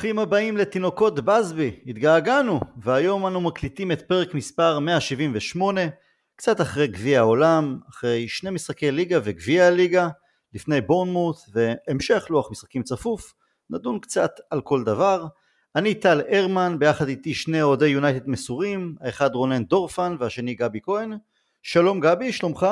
ברוכים הבאים לתינוקות בסבי. התגעגענו, והיום אנו מקליטים את פרק מספר 178, קצת אחרי גביע העולם, אחרי שני משחקי ליגה וגביע הליגה, לפני בורנמוט והמשך לוח משחקים צפוף, נדון קצת על כל דבר. אני טל הרמן, ביחד איתי שני אוהדי יונייטד מסורים, האחד רונן דורפן והשני גבי כהן. שלום גבי, שלומך?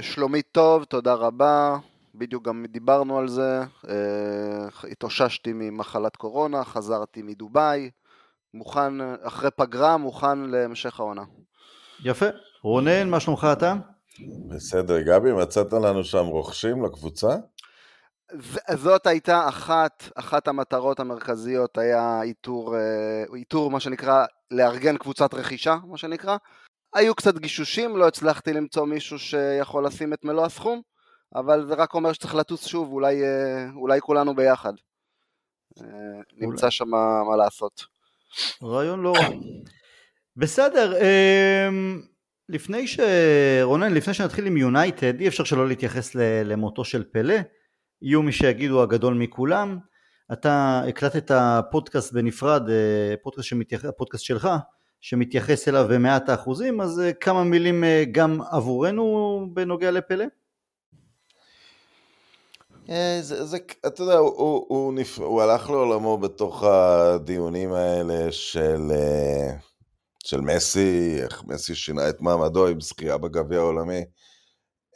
שלומי טוב, תודה רבה. בדיוק גם דיברנו על זה. אה, התאוששתי ממחלת קורונה, חזרתי מדובאי, מוכן, אחרי פגרה, מוכן להמשך העונה. יפה. רונן, מה שלומך אתה? בסדר, גבי, מצאת לנו שם רוכשים לקבוצה? זאת הייתה אחת, אחת המטרות המרכזיות, היה איתור, אה, איתור מה שנקרא, לארגן קבוצת רכישה, מה שנקרא. היו קצת גישושים, לא הצלחתי למצוא מישהו שיכול לשים את מלוא הסכום, אבל זה רק אומר שצריך לטוס שוב, אולי, אה, אולי כולנו ביחד. אה, נמצא שם מה לעשות. רעיון לא רע. בסדר, אמ, לפני ש... רונן, לפני שנתחיל עם יונייטד, אי אפשר שלא להתייחס למותו של פלא. יהיו מי שיגידו הגדול מכולם. אתה הקלטת פודקאסט בנפרד, אה, פודקאסט, שמתייח... פודקאסט שלך, שמתייחס אליו במאת האחוזים, אז כמה מילים גם עבורנו בנוגע לפלא? אה, זה, זה, אתה יודע, הוא, הוא, הוא, נפ... הוא הלך לעולמו בתוך הדיונים האלה של, אה, של מסי, איך מסי שינה את מעמדו עם זכייה בגביע העולמי,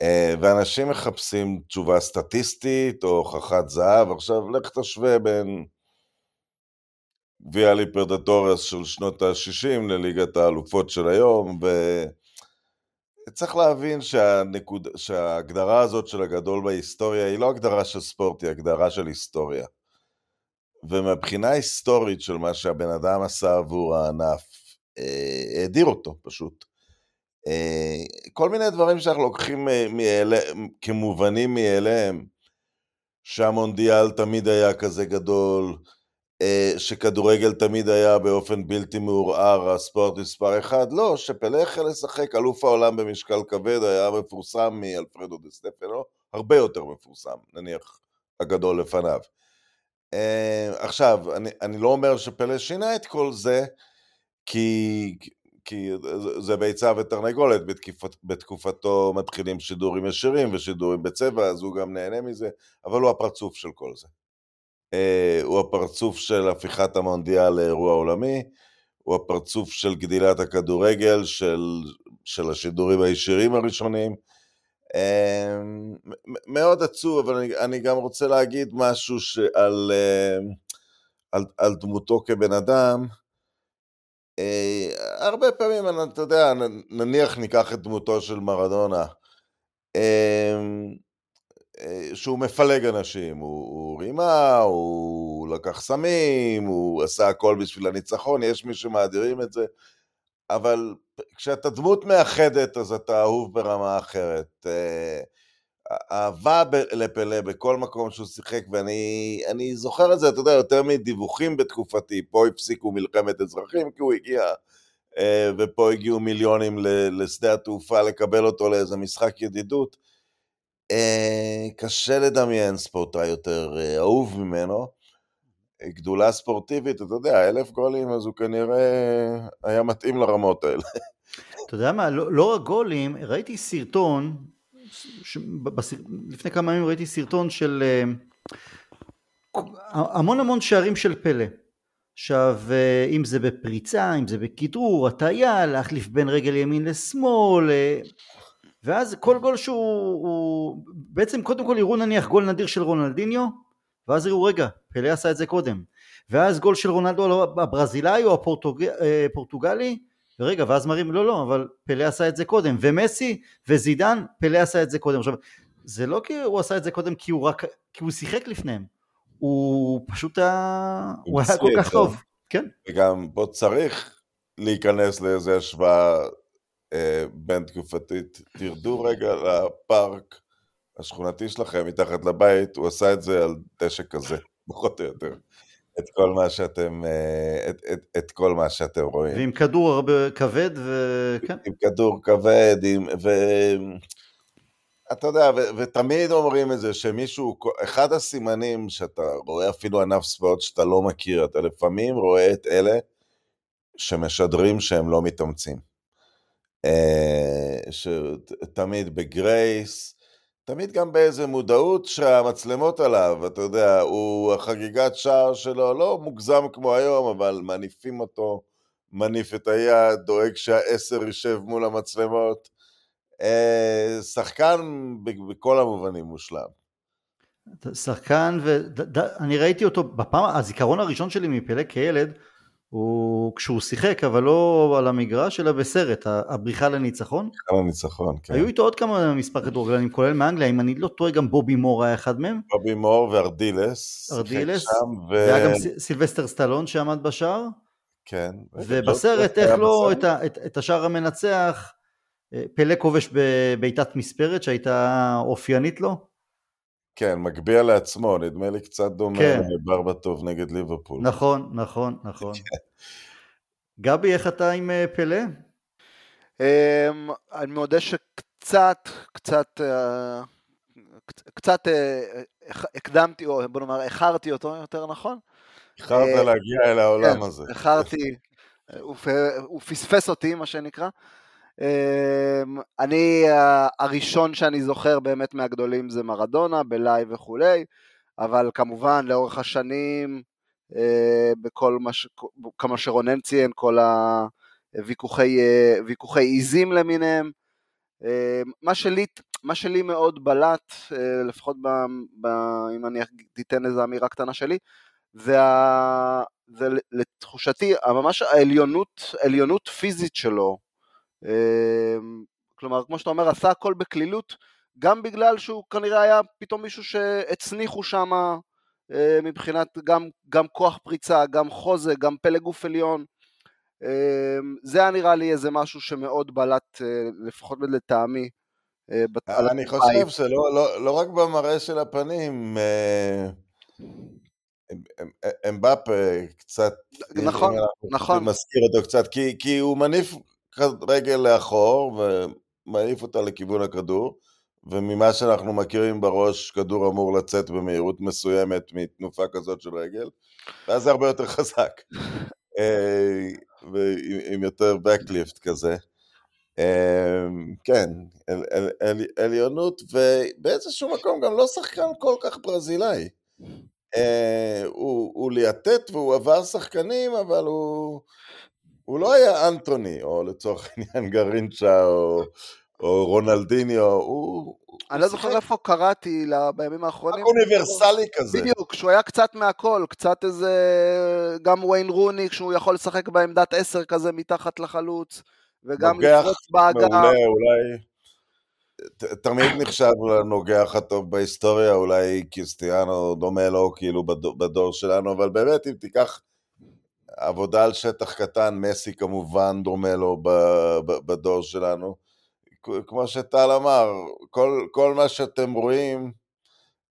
אה, ואנשים מחפשים תשובה סטטיסטית או הוכחת זהב. עכשיו, לך תשווה בין גביע ליפרדטורס של שנות ה-60 לליגת האלופות של היום, ו... צריך להבין שהנקוד... שההגדרה הזאת של הגדול בהיסטוריה היא לא הגדרה של ספורט, היא הגדרה של היסטוריה. ומבחינה היסטורית של מה שהבן אדם עשה עבור הענף, אה, הדיר אותו פשוט. אה, כל מיני דברים שאנחנו לוקחים מאלה, כמובנים מאליהם, שהמונדיאל תמיד היה כזה גדול, אה, שכדורגל תמיד היה באופן בלתי מעורער הספורט מספר אחד, לא, שפלא החל לשחק אלוף העולם במשקל כבד היה מפורסם מאלפרדו דה סטפנו, הרבה יותר מפורסם, נניח הגדול לפניו. אה, עכשיו, אני, אני לא אומר שפלא שינה את כל זה, כי, כי זה ביצה ותרנגולת, בתקופת, בתקופתו מתחילים שידורים ישירים ושידורים בצבע, אז הוא גם נהנה מזה, אבל הוא הפרצוף של כל זה. אה, הוא הפרצוף של הפיכת המונדיאל לאירוע עולמי, הוא הפרצוף של גדילת הכדורגל, של, של השידורים הישירים הראשונים. אה, מאוד עצוב, אבל אני, אני גם רוצה להגיד משהו שעל, אה, על, על דמותו כבן אדם. הרבה פעמים, אתה יודע, נניח ניקח את דמותו של מרדונה. אה, שהוא מפלג אנשים, הוא, הוא רימה, הוא לקח סמים, הוא עשה הכל בשביל הניצחון, יש מי שמאדירים את זה, אבל כשאתה דמות מאחדת אז אתה אהוב ברמה אחרת. אה, אהבה לפלא בכל מקום שהוא שיחק, ואני זוכר את זה, אתה יודע, יותר מדיווחים בתקופתי, פה הפסיקו מלחמת אזרחים כי הוא הגיע, אה, ופה הגיעו מיליונים לשדה התעופה לקבל אותו לאיזה משחק ידידות. אה, קשה לדמיין ספורטאי יותר אה, אהוב ממנו. גדולה ספורטיבית, אתה יודע, אלף גולים, אז הוא כנראה היה מתאים לרמות האלה. אתה יודע מה, לא, לא רק גולים, ראיתי סרטון, ש... בסר... לפני כמה ימים ראיתי סרטון של המון המון שערים של פלא. עכשיו, אם זה בפריצה, אם זה בכדרור, הטעיה, להחליף בין רגל ימין לשמאל, ואז כל גול שהוא, הוא, בעצם קודם כל יראו נניח גול נדיר של רונלדיניו, ואז יראו רגע, פלא עשה את זה קודם, ואז גול של רונלדו הברזילאי או הפורטוגלי, אה, ורגע, ואז מראים, לא, לא, אבל פלא עשה את זה קודם, ומסי וזידן, פלא עשה את זה קודם. עכשיו, זה לא כי הוא עשה את זה קודם כי הוא רק, כי הוא שיחק לפניהם, הוא פשוט היה, הוא היה כל כך טוב, כן. וגם פה צריך להיכנס לאיזה השוואה אה, בין תקופתית, תרדו רגע לפארק השכונתי שלכם מתחת לבית, הוא עשה את זה על דשא כזה, פחות או יותר. את כל מה שאתם, אה, את, את, את כל מה שאתם רואים. ועם כדור הרבה כבד, וכן. עם כדור כבד, עם, ו... אתה יודע, ו- ותמיד אומרים את זה, שמישהו, אחד הסימנים שאתה רואה אפילו ענף ספורט שאתה לא מכיר, אתה לפעמים רואה את אלה שמשדרים שהם לא מתאמצים. אה, שתמיד בגרייס, תמיד גם באיזה מודעות שהמצלמות עליו, אתה יודע, הוא, החגיגת שער שלו לא מוגזם כמו היום, אבל מניפים אותו, מניף את היד, דואג שהעשר יישב מול המצלמות. אה, שחקן בכל המובנים מושלם. שחקן, ואני ראיתי אותו בפעם, הזיכרון הראשון שלי מפלא כילד, הוא כשהוא שיחק, אבל לא על המגרש, אלא בסרט, הבריחה לניצחון. הבריחה לניצחון, כן. היו איתו עוד כמה מספר כדורגלנים, כולל מאנגליה, אם אני לא טועה, גם בובי מור היה אחד מהם. בובי מור וארדילס. ארדילס, ו... והיה גם סילבסטר סטלון שעמד בשער. כן. ובסרט, איך לא, את, את, את השער המנצח, אה, פלא כובש בבעיטת מספרת שהייתה אופיינית לו. כן, מגביה לעצמו, נדמה לי קצת דומה כן. לברבטוב נגד ליברפול. נכון, נכון, נכון. גבי, איך אתה עם אה, פלא? אמ, אני מודה שקצת, קצת, אה, קצת אה, הקדמתי, או בוא נאמר, איחרתי אותו, יותר נכון? איחרת להגיע אל העולם כן, הזה. איחרתי, הוא פספס אותי, מה שנקרא. אמ, אני, הראשון שאני זוכר באמת מהגדולים זה מרדונה, בלייב וכולי, אבל כמובן לאורך השנים, אה, בכל מה ש... כמה שרונן ציין, כל הוויכוחי אה, עיזים למיניהם, מה שלי, מה שלי מאוד בלט, אה, לפחות ב, ב, אם אני אתן איזו אמירה קטנה שלי, זה, ה, זה לתחושתי ממש העליונות, עליונות פיזית שלו, כלומר, כמו שאתה אומר, עשה הכל בקלילות, גם בגלל שהוא כנראה היה פתאום מישהו שהצניחו שם אה, מבחינת גם, גם כוח פריצה, גם חוזה, גם פלא גוף עליון. אמ, זה היה נראה לי איזה משהו שמאוד בלט, אה, לפחות לטעמי. אה, אני חושב שלא לא, לא רק במראה של הפנים, אמבאפה קצת, נכון, נכון, מזכיר אותו קצת, כי, כי הוא מניף רגל לאחור ומעיף אותה לכיוון הכדור, וממה שאנחנו מכירים בראש, כדור אמור לצאת במהירות מסוימת מתנופה כזאת של רגל, ואז זה הרבה יותר חזק, אה, ועם יותר backlift כזה. אה, כן, עליונות, ובאיזשהו מקום גם לא שחקן כל כך ברזילאי. אה, הוא ליאטט והוא עבר שחקנים, אבל הוא... הוא לא היה אנטוני, או לצורך העניין גרינצ'ה, או, או רונלדיניו, הוא... אני לא זוכר איפה קראתי בימים האחרונים. אוניברסלי כזה. בדיוק, שהוא היה קצת מהכל, קצת איזה... גם ויין רוני, כשהוא יכול לשחק בעמדת עשר כזה מתחת לחלוץ, וגם לפרוץ באגף. מעולה, אולי... תמיד נחשב לנוגח הטוב בהיסטוריה, אולי קיסטיאנו דומה לו כאילו בדור שלנו, אבל באמת אם תיקח עבודה על שטח קטן, מסי כמובן דומה לו בדור שלנו. כמו שטל אמר, כל, כל מה שאתם רואים,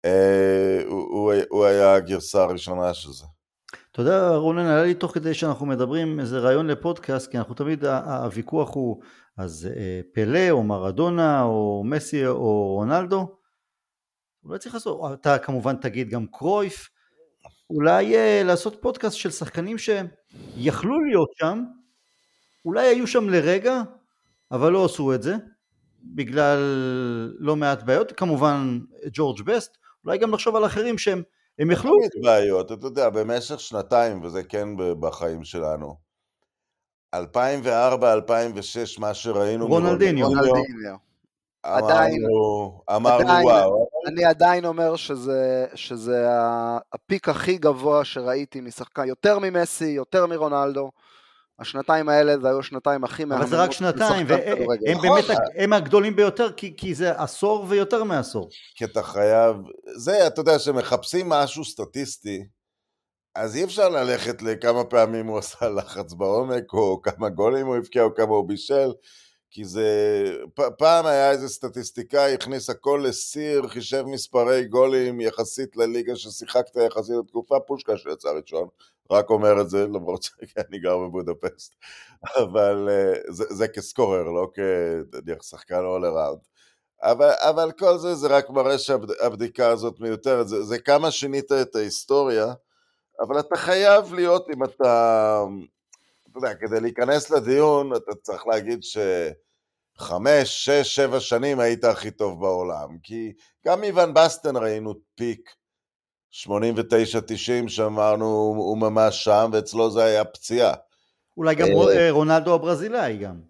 אה, הוא, הוא היה הגרסה הראשונה של זה. אתה יודע, רונן, עלה לי תוך כדי שאנחנו מדברים איזה רעיון לפודקאסט, כי אנחנו תמיד, הוויכוח הוא, אז אה, פלא או מרדונה או מסי או רונלדו, אולי צריך לעשות, אתה כמובן תגיד גם קרויף, אולי uh, לעשות פודקאסט של שחקנים שיכלו להיות שם, אולי היו שם לרגע, אבל לא עשו את זה, בגלל לא מעט בעיות, כמובן ג'ורג' בסט, אולי גם לחשוב על אחרים שהם הם יכלו... תמיד בעיות, אתה יודע, במשך שנתיים, וזה כן בחיים שלנו. 2004-2006, מה שראינו... רונלדיניו. עדיין, אמרנו עדיין, וואו. אני עדיין אומר שזה, שזה הפיק הכי גבוה שראיתי משחקן, יותר ממסי, יותר מרונלדו. השנתיים האלה זה היו השנתיים הכי מהממות. אבל זה רק שנתיים, והם באמת, הם הגדולים ביותר, כי, כי זה עשור ויותר מעשור. כי אתה חייב, זה, אתה יודע, שמחפשים משהו סטטיסטי, אז אי אפשר ללכת לכמה פעמים הוא עשה לחץ בעומק, או כמה גולים הוא הבקיע, או כמה הוא בישל. כי זה... פעם היה איזה סטטיסטיקאי, הכניס הכל לסיר, חישב מספרי גולים יחסית לליגה ששיחקת יחסית לתקופה, פושקה שיצא ראשון, רק אומר את זה, למרות שאני גר בבודפסט, אבל אה, זה, זה כסקורר, לא כשחקן all around. אבל, אבל כל זה, זה רק מראה שהבדיקה הזאת מיותרת. זה, זה כמה שינית את ההיסטוריה, אבל אתה חייב להיות, אם אתה... אתה יודע, כדי להיכנס לדיון, אתה צריך להגיד שחמש, שש, שבע שנים היית הכי טוב בעולם. כי גם איוון בסטן ראינו פיק 89-90, שאמרנו, הוא ממש שם, ואצלו זה היה פציעה. אולי גם אה, רונלדו הברזילאי גם.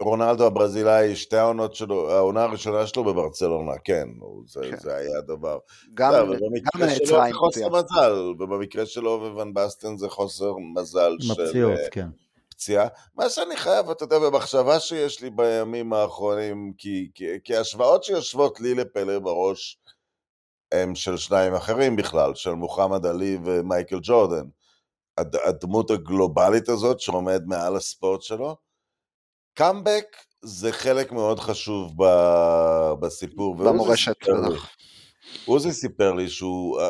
רונלדו הברזילאי, שתי העונות שלו, העונה הראשונה שלו בברצלונה, כן, זה, כן. זה היה דבר. גם, גם נעצרה עם חוסר מזל, ובמקרה שלו וואן בסטן זה חוסר מזל של הפציעות, אה, כן. פציעה. מה שאני חייב, אתה יודע, במחשבה שיש לי בימים האחרונים, כי, כי, כי השוואות שיושבות לי לפלא בראש, הם של שניים אחרים בכלל, של מוחמד עלי ומייקל ג'ורדן. הדמות הגלובלית הזאת שעומד מעל הספורט שלו, קאמבק זה חלק מאוד חשוב ב, בסיפור. במורשת. עוזי סיפר לי שהוא,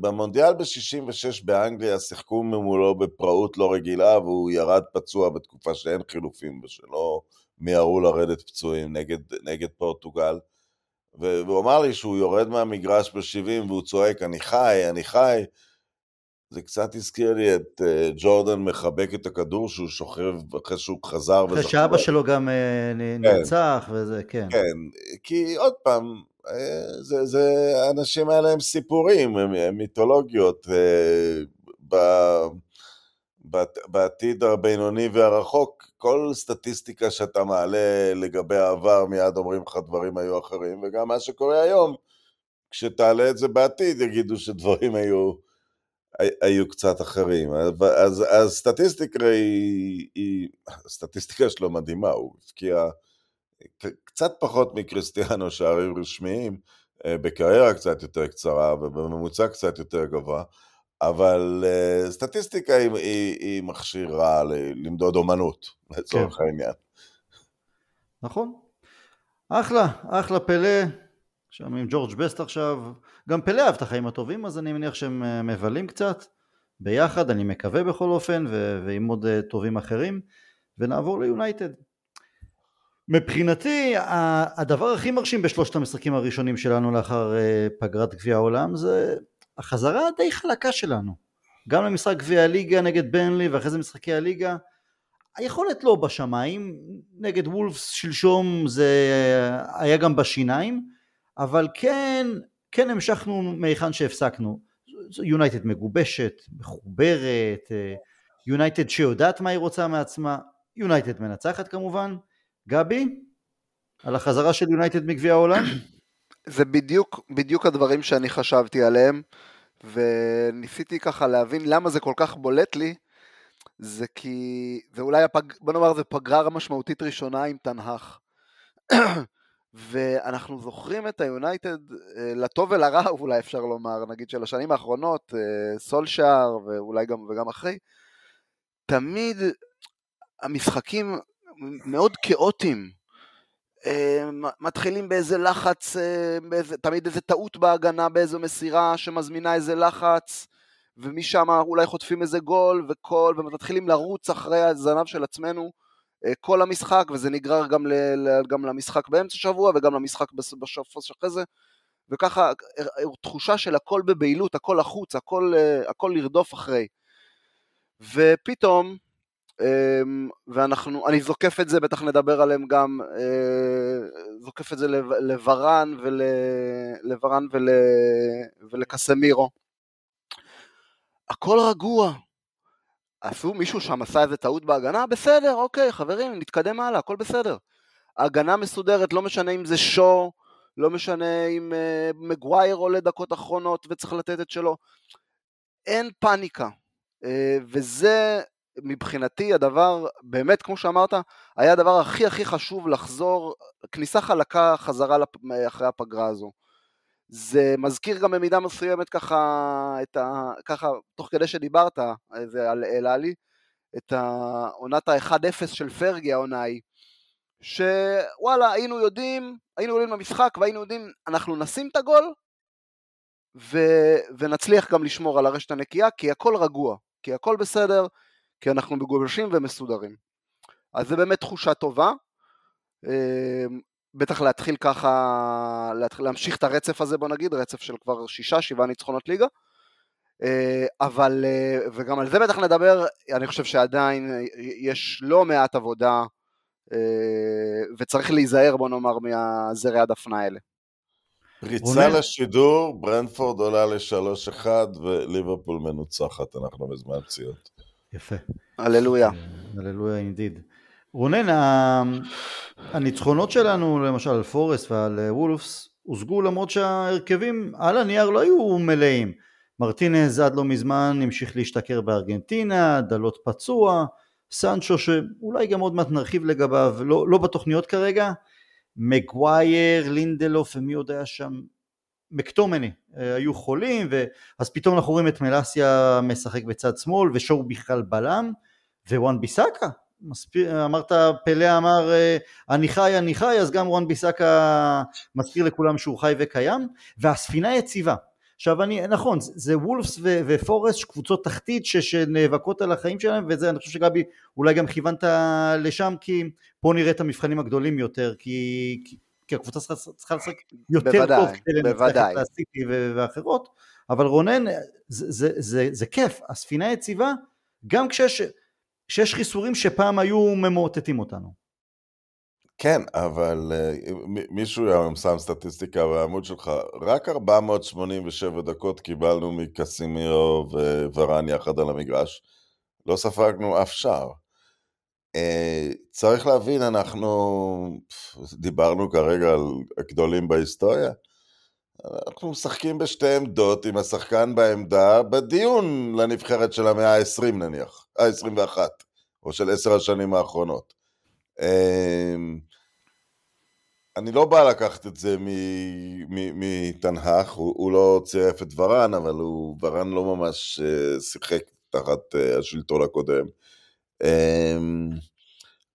במונדיאל ב-66 באנגליה שיחקו ממולו בפראות לא רגילה והוא ירד פצוע בתקופה שאין חילופים ושלא מיהרו לרדת פצועים נגד, נגד פורטוגל. והוא אמר לי שהוא יורד מהמגרש ב-70 והוא צועק אני חי, אני חי. זה קצת הזכיר לי את uh, ג'ורדן מחבק את הכדור שהוא שוכב אחרי שהוא חזר. אחרי שאבא שלו גם uh, נרצח כן. וזה, כן. כן, כי עוד פעם, uh, זה, זה, האנשים האלה הם סיפורים, הם, הם מיתולוגיות. ב, בת, בעתיד הבינוני והרחוק, כל סטטיסטיקה שאתה מעלה לגבי העבר, מיד אומרים לך דברים היו אחרים, וגם מה שקורה היום, כשתעלה את זה בעתיד, יגידו שדברים היו... היו קצת אחרים. אז, אז סטטיסטיקה היא, היא, הסטטיסטיקה שלו מדהימה, הוא הבקיע קצת פחות מקריסטיאנו שערים רשמיים, אה, בקריירה קצת יותר קצרה ובממוצע קצת יותר גבוה, אבל uh, סטטיסטיקה היא, היא, היא מכשיר רע למדוד אומנות, לצורך כן. העניין. נכון. אחלה, אחלה פלא, שם עם ג'ורג' בסט עכשיו, גם פלא אהב את החיים הטובים, אז אני מניח שהם אה, מבלים קצת ביחד, אני מקווה בכל אופן, ו- ועם עוד אה, טובים אחרים, ונעבור ליונייטד. מבחינתי, הדבר הכי מרשים בשלושת המשחקים הראשונים שלנו לאחר אה, פגרת גביע העולם זה החזרה הדי חלקה שלנו. גם למשחק גביע הליגה נגד ברנלי ואחרי זה משחקי הליגה. היכולת לא בשמיים, נגד וולפס שלשום זה היה גם בשיניים, אבל כן, כן המשכנו מהיכן שהפסקנו. יונייטד מגובשת, מחוברת, יונייטד שיודעת מה היא רוצה מעצמה, יונייטד מנצחת כמובן. גבי, על החזרה של יונייטד מגביע העולם? זה בדיוק, בדיוק הדברים שאני חשבתי עליהם, וניסיתי ככה להבין למה זה כל כך בולט לי, זה כי, זה אולי הפג... בוא נאמר זה פגרה משמעותית ראשונה עם תנהך. ואנחנו זוכרים את היונייטד אה, לטוב ולרע אולי אפשר לומר, נגיד של השנים האחרונות, אה, סולשאר ואולי גם וגם אחרי, תמיד המשחקים מאוד כאוטיים, אה, מתחילים באיזה לחץ, באיזה, תמיד איזה טעות בהגנה באיזו מסירה שמזמינה איזה לחץ, ומשם אולי חוטפים איזה גול וקול, ומתחילים לרוץ אחרי הזנב של עצמנו. אה, כל המשחק, וזה נגרר גם, ל, גם למשחק באמצע שבוע וגם למשחק בשבוע שאחרי זה, וככה אה, אה, תחושה של הכל בבהילות, הכל החוץ, הכל, הכל לרדוף אחרי. ופתאום, אמ, ואנחנו, אני זוקף את זה, בטח נדבר עליהם גם, זוקף את זה לוורן, ול, ול, ולקסמירו. הכל רגוע, עשו, מישהו שם עשה איזה טעות בהגנה? בסדר, אוקיי, חברים, נתקדם הלאה, הכל בסדר. הגנה מסודרת, לא משנה אם זה שואו, לא משנה אם uh, מגווייר עולה דקות אחרונות וצריך לתת את שלו. אין פאניקה. Uh, וזה מבחינתי הדבר, באמת, כמו שאמרת, היה הדבר הכי הכי חשוב לחזור, כניסה חלקה חזרה לפ... אחרי הפגרה הזו. זה מזכיר גם במידה מסוימת ככה, את ה, ככה, תוך כדי שדיברת, זה העלה לי, את העונת ה-1-0 של פרגי העונה ההיא, שוואלה, היינו יודעים, היינו עולים למשחק והיינו יודעים, אנחנו נשים את הגול, ו, ונצליח גם לשמור על הרשת הנקייה, כי הכל רגוע, כי הכל בסדר, כי אנחנו מגובשים ומסודרים. אז זה באמת תחושה טובה. בטח להתחיל ככה, להתחיל, להמשיך את הרצף הזה בוא נגיד, רצף של כבר שישה, שבעה ניצחונות ליגה. אה, אבל, אה, וגם על זה בטח נדבר, אני חושב שעדיין יש לא מעט עבודה וצריך להיזהר בוא נאמר מהזרי הדפנה האלה. ריצה לשידור, ברנפורד עולה לשלוש אחד וליברפול מנוצחת, אנחנו בזמן פציעות. יפה. הללויה. הללויה אינדיד. רונן, הניצחונות שלנו למשל על פורסט ועל וולפס הושגו למרות שההרכבים על הנייר לא היו מלאים. מרטינז עד לא מזמן המשיך להשתכר בארגנטינה, דלות פצוע, סנצ'ו שאולי גם עוד מעט נרחיב לגביו, לא, לא בתוכניות כרגע, מגווייר, לינדלוף ומי עוד היה שם, מקטומני, אה, היו חולים, ואז פתאום אנחנו רואים את מלאסיה משחק בצד שמאל ושואו בכלל בלם, ווואן ביסאקה, מספיר, אמרת פלא אמר אה, אני חי אני חי אז גם וואן ביסאקה מזכיר לכולם שהוא חי וקיים והספינה יציבה. עכשיו אני נכון זה וולפס ו- ופורסט קבוצות תחתית ש- שנאבקות על החיים שלהם וזה אני חושב שגבי אולי גם כיוונת לשם כי פה נראה את המבחנים הגדולים יותר כי, כי, כי הקבוצה צריכה לשחק יותר בוודאי, טוב כדי לנצח את הסיטי ואחרות אבל רונן זה, זה, זה, זה כיף הספינה יציבה גם כשיש שיש חיסורים שפעם היו ממוטטים אותנו. כן, אבל uh, מישהו היום שם סטטיסטיקה בעמוד שלך, רק 487 דקות קיבלנו מקסימירו וורן יחד על המגרש, לא ספגנו אף שער. Uh, צריך להבין, אנחנו דיברנו כרגע על הגדולים בהיסטוריה, אנחנו משחקים בשתי עמדות עם השחקן בעמדה בדיון לנבחרת של המאה ה-20 נניח, ה-21, או של עשר השנים האחרונות. אמ, אני לא בא לקחת את זה מתנ"ך, הוא, הוא לא צירף את ורן, אבל הוא, ורן לא ממש אה, שיחק תחת אה, השלטון הקודם. אמ,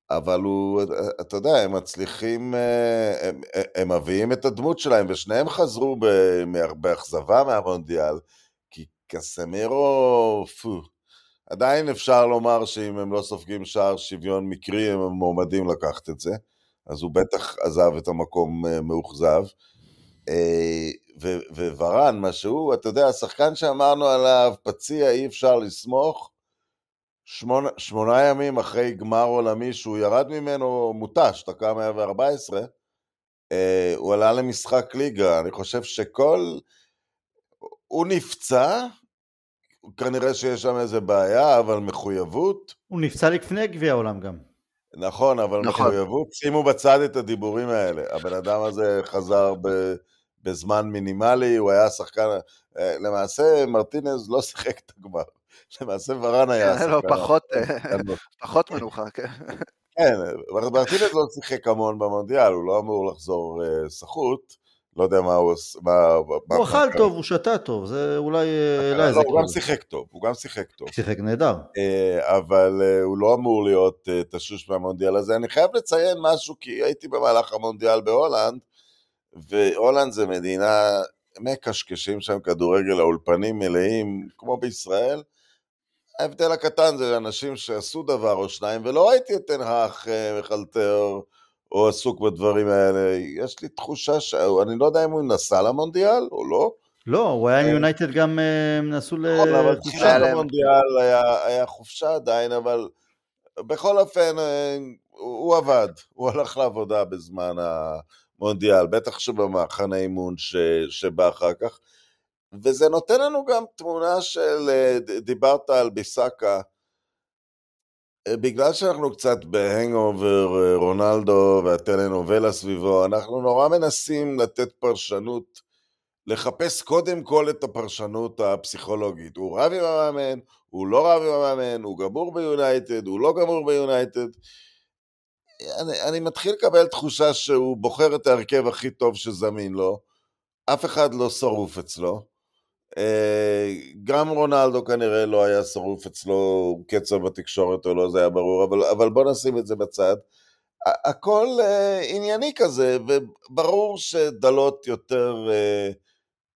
אבל הוא, אתה יודע, הם מצליחים, אה, הם, הם מביאים את הדמות שלהם, ושניהם חזרו באכזבה מהמונדיאל, כי קסמירו, פו, עדיין אפשר לומר שאם הם לא סופגים שער שוויון מקרי, הם מועמדים לקחת את זה, אז הוא בטח עזב את המקום אה, מאוכזב. אה, וורן, מה שהוא, אתה יודע, השחקן שאמרנו עליו, פציע, אי אפשר לסמוך, שמונה, שמונה ימים אחרי גמר עולמי שהוא ירד ממנו מותש, דקה 114, אה, הוא עלה למשחק ליגה. אני חושב שכל... הוא נפצע, כנראה שיש שם איזה בעיה, אבל מחויבות... הוא נפצע לפני גביע העולם גם. נכון, אבל נכון. מחויבות, שימו בצד את הדיבורים האלה. הבן אדם הזה חזר ב, בזמן מינימלי, הוא היה שחקן... אה, למעשה, מרטינז לא שיחק את הגמר. למעשה ורן היה שחקן. לא, פחות, פחות מנוחה, כן. כן, מרטינז לא שיחק המון במונדיאל, הוא לא אמור לחזור אה, סחוט. לא יודע מה הוא עושה, הוא אכל טוב, הוא שתה טוב, זה אולי... לא, הוא גם שיחק טוב, הוא גם שיחק טוב. שיחק נהדר. אה, אבל הוא לא אמור להיות תשוש מהמונדיאל הזה. אני חייב לציין משהו, כי הייתי במהלך המונדיאל בהולנד, והולנד זה מדינה, מקשקשים שם כדורגל, האולפנים מלאים, כמו בישראל. ההבדל הקטן זה אנשים שעשו דבר או שניים, ולא ראיתי את תנהך אה, מחלטר או עסוק בדברים האלה. יש לי תחושה ש... אני לא יודע אם הוא נסע למונדיאל או לא. לא, הוא היה עם אה, יונייטד גם, הם אה, נסעו לחופשה. למונדיאל היה, חופשה עדיין, אבל בכל אופן, הוא עבד, הוא הלך לעבודה בזמן המונדיאל, בטח שבמחנה אימון שבא אחר כך. וזה נותן לנו גם תמונה של, אה, דיברת על ביסאקה, אה, בגלל שאנחנו קצת ב hangover אה, רונלדו והטלנובלה סביבו, אנחנו נורא מנסים לתת פרשנות, לחפש קודם כל את הפרשנות הפסיכולוגית. הוא רב עם המאמן, הוא לא רב עם המאמן, הוא גמור ביונייטד, הוא לא גמור ביונייטד. אני, אני מתחיל לקבל תחושה שהוא בוחר את ההרכב הכי טוב שזמין לו, אף אחד לא שרוף אצלו. אה, גם רונלדו כנראה לא היה שרוף אצלו קצב בתקשורת או לא, זה היה ברור, אבל, אבל בוא נשים את זה בצד. הכל uh, ענייני כזה, וברור שדלות יותר uh,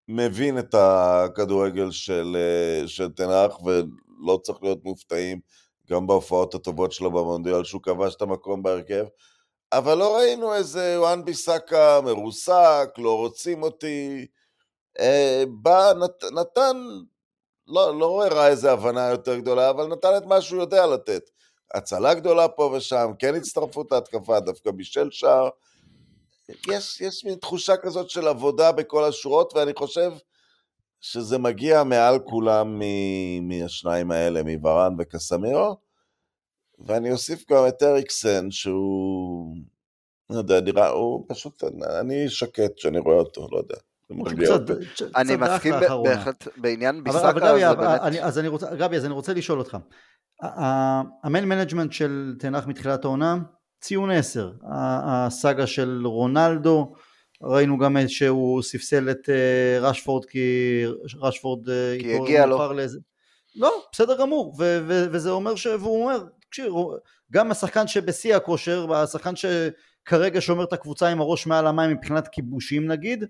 מבין את הכדורגל של, uh, של תנח, ולא צריך להיות מופתעים גם בהופעות הטובות שלו במונדיאל, שהוא כבש את המקום בהרכב. אבל לא ראינו איזה וואן ביסאקה מרוסק, לא רוצים אותי. אה, בא, נת, נתן, לא, לא הראה איזה הבנה יותר גדולה, אבל נתן את מה שהוא יודע לתת. הצלה גדולה פה ושם, כן הצטרפות להתקפה, דווקא בישל שער. יש, יש מין תחושה כזאת של עבודה בכל השורות, ואני חושב שזה מגיע מעל כולם מהשניים האלה, מוורן וקסמירו, ואני אוסיף גם את אריקסן, שהוא, לא יודע, נראה, הוא פשוט, אני שקט כשאני רואה אותו, לא יודע. אני מסכים בהחלט בעניין רוצה, גבי, אז אני רוצה לשאול אותך. ה man management של טן האח מתחילת העונה, ציון 10. הסאגה של רונלדו, ראינו גם שהוא ספסל את אה, רשפורד כי רשפורד אה, כי הגיע לו. לאיזה... לא, בסדר גמור, ו- ו- וזה אומר ש... והוא אומר, תקשיב, גם השחקן שבשיא הכושר, והשחקן שכרגע שומר את הקבוצה עם הראש מעל המים מבחינת כיבושים נגיד,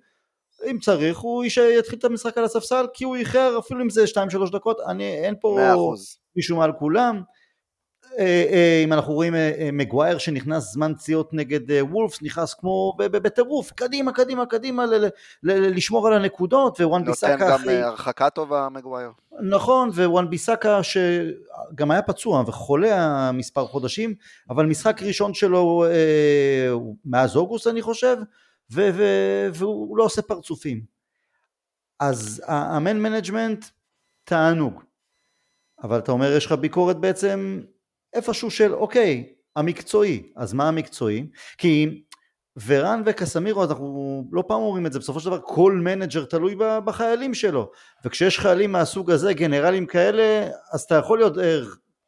אם צריך הוא יתחיל את המשחק על הספסל כי הוא איחר אפילו אם זה 2-3 דקות, אני, אין פה מישהו מעל כולם. אה, אה, אם אנחנו רואים אה, מגווייר שנכנס זמן פציעות נגד וולפס, נכנס כמו בטירוף, קדימה, קדימה, קדימה, לשמור על הנקודות, ווואן ביסאקה נותן גם הרחקה טובה מגווייר. נכון, ווואן ביסאקה שגם היה פצוע וחולה מספר חודשים, אבל משחק ראשון שלו מאז אוגוסט אני חושב, והוא לא עושה פרצופים. אז ה man management תענוג. אבל אתה אומר יש לך ביקורת בעצם איפשהו של אוקיי, המקצועי, אז מה המקצועי? כי ורן וקסמירו, אנחנו לא פעם אומרים את זה, בסופו של דבר כל מנג'ר תלוי בחיילים שלו, וכשיש חיילים מהסוג הזה, גנרלים כאלה, אז אתה יכול להיות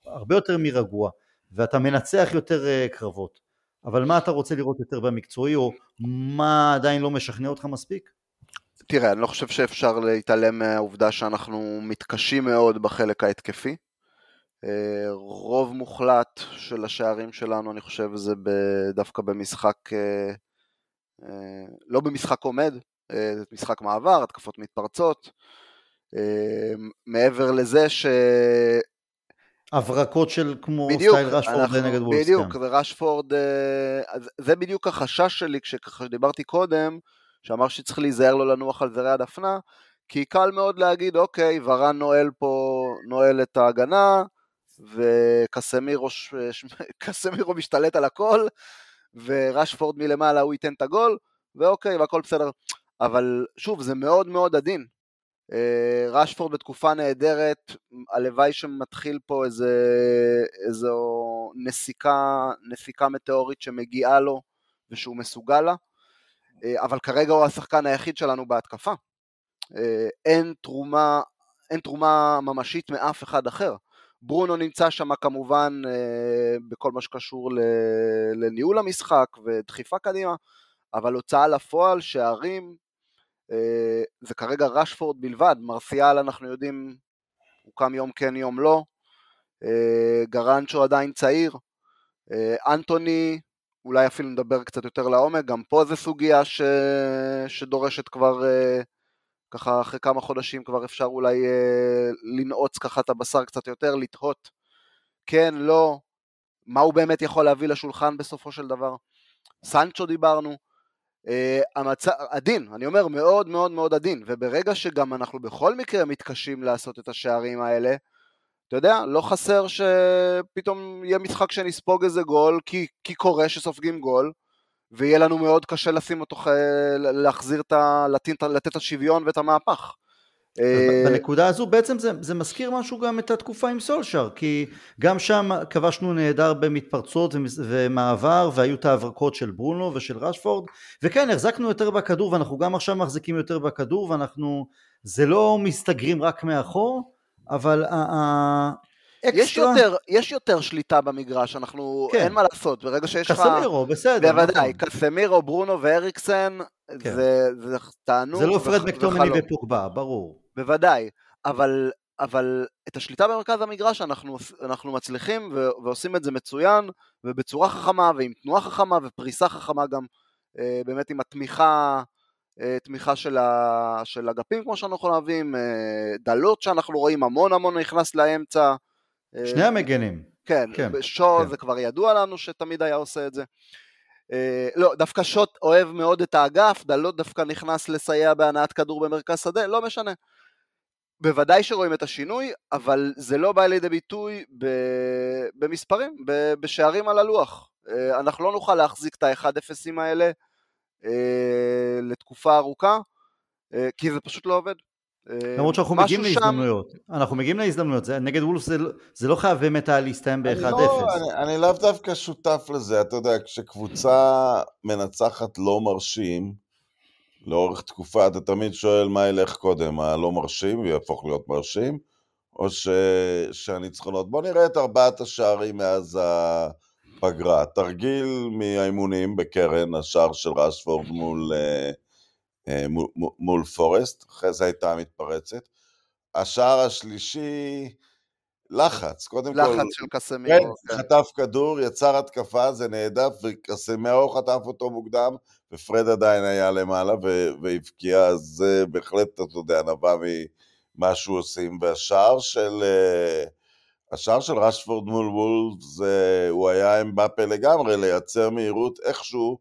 הרבה יותר מרגוע, ואתה מנצח יותר אה, קרבות. אבל מה אתה רוצה לראות יותר במקצועי, או מה עדיין לא משכנע אותך מספיק? תראה, אני לא חושב שאפשר להתעלם מהעובדה שאנחנו מתקשים מאוד בחלק ההתקפי. אה, רוב מוחלט של השערים שלנו, אני חושב, זה דווקא במשחק, אה, אה, לא במשחק עומד, משחק מעבר, התקפות מתפרצות. מעבר לזה ש... הברקות של כמו בדיוק, סטייל רשפורד נגד וולסטר. בדיוק, כן. ורשפורד, זה בדיוק החשש שלי כשככה דיברתי קודם, שאמר שצריך להיזהר לו לנוח על זרי הדפנה, כי קל מאוד להגיד, אוקיי, ורן נועל פה, נועל את ההגנה, וקסמירו משתלט על הכל, ורשפורד מלמעלה הוא ייתן את הגול, ואוקיי, והכל בסדר. אבל שוב, זה מאוד מאוד עדין. אה, רשפורד בתקופה נהדרת, הלוואי שמתחיל פה איזה, איזו נסיקה, נסיקה מטאורית שמגיעה לו ושהוא מסוגל לה, אה, אבל כרגע הוא השחקן היחיד שלנו בהתקפה. אה, אין תרומה, אין תרומה ממשית מאף אחד אחר. ברונו נמצא שם כמובן בכל מה שקשור לניהול המשחק ודחיפה קדימה, אבל הוצאה לפועל, שערים, זה כרגע רשפורד בלבד, מרסיאל אנחנו יודעים, הוא קם יום כן יום לא, אה, גרנצ'ו עדיין צעיר, אה, אנטוני, אולי אפילו נדבר קצת יותר לעומק, גם פה זו סוגיה ש... שדורשת כבר, ככה אחרי כמה חודשים כבר אפשר אולי לנעוץ ככה את הבשר קצת יותר, לתהות, כן, לא, מה הוא באמת יכול להביא לשולחן בסופו של דבר. סנצ'ו דיברנו, Uh, המצ... עדין, אני אומר מאוד מאוד מאוד עדין, וברגע שגם אנחנו בכל מקרה מתקשים לעשות את השערים האלה, אתה יודע, לא חסר שפתאום יהיה משחק שנספוג איזה גול, כי, כי קורה שסופגים גול, ויהיה לנו מאוד קשה לשים אותו, להחזיר את ה... לתת את השוויון ואת המהפך. אה, בנקודה הזו בעצם זה, זה מזכיר משהו גם את התקופה עם סולשר כי גם שם כבשנו נהדר במתפרצות ומעבר והיו את ההברקות של ברונו ושל רשפורד וכן החזקנו יותר בכדור ואנחנו גם עכשיו מחזיקים יותר בכדור ואנחנו זה לא מסתגרים רק מאחור אבל אקסטרה... יש יותר, יש יותר שליטה במגרש, אנחנו, כן. אין מה לעשות, ברגע שיש לך... קסמירו, בסדר. בוודאי, נכון. קסמירו, ברונו ואריקסן, כן. זה, זה תענוג. זה לא פרד מקטומני ופוגבה, ברור. בוודאי, אבל, אבל את השליטה במרכז המגרש אנחנו, אנחנו מצליחים ו, ועושים את זה מצוין, ובצורה חכמה, ועם תנועה חכמה, ופריסה חכמה גם, אה, באמת עם התמיכה... אה, תמיכה של, ה, של אגפים כמו שאנחנו אוהבים, אה, דלות שאנחנו רואים המון המון נכנס לאמצע, שני המגנים. כן, כן שו כן. זה כבר ידוע לנו שתמיד היה עושה את זה. אה, לא, דווקא שוט אוהב מאוד את האגף, דלות דווקא נכנס לסייע בהנעת כדור במרכז שדה, לא משנה. בוודאי שרואים את השינוי, אבל זה לא בא לידי ביטוי במספרים, בשערים על הלוח. אה, אנחנו לא נוכל להחזיק את ה-1-0ים האלה אה, לתקופה ארוכה, אה, כי זה פשוט לא עובד. למרות שאנחנו מגיעים שם... להזדמנויות, אנחנו מגיעים להזדמנויות, זה, נגד וולף זה, זה לא חייב באמת היה להסתיים ב-1-0. לא, אני, אני לאו דווקא שותף לזה, אתה יודע, כשקבוצה מנצחת לא מרשים, לאורך תקופה אתה תמיד שואל מה ילך קודם, הלא מרשים ויהפוך להיות מרשים, או ש... שהניצחונות. בוא נראה את ארבעת השערים מאז הפגרה. תרגיל מהאימונים בקרן, השער של רשפורד מול, אה, אה, מול, מול פורסט, אחרי זה הייתה מתפרצת. השער השלישי, לחץ, קודם לחץ כל. לחץ של קסמירו. כן, חטף כדור, יצר התקפה, זה נהדף, וקסמירו חטף אותו מוקדם, ופרד עדיין היה למעלה והבקיע, אז זה בהחלט, אתה יודע, נבע ממה שהוא עושים. והשער של... אה, השער של רשפורד מול וולף, הוא היה אמבפה לגמרי, לייצר מהירות איכשהו,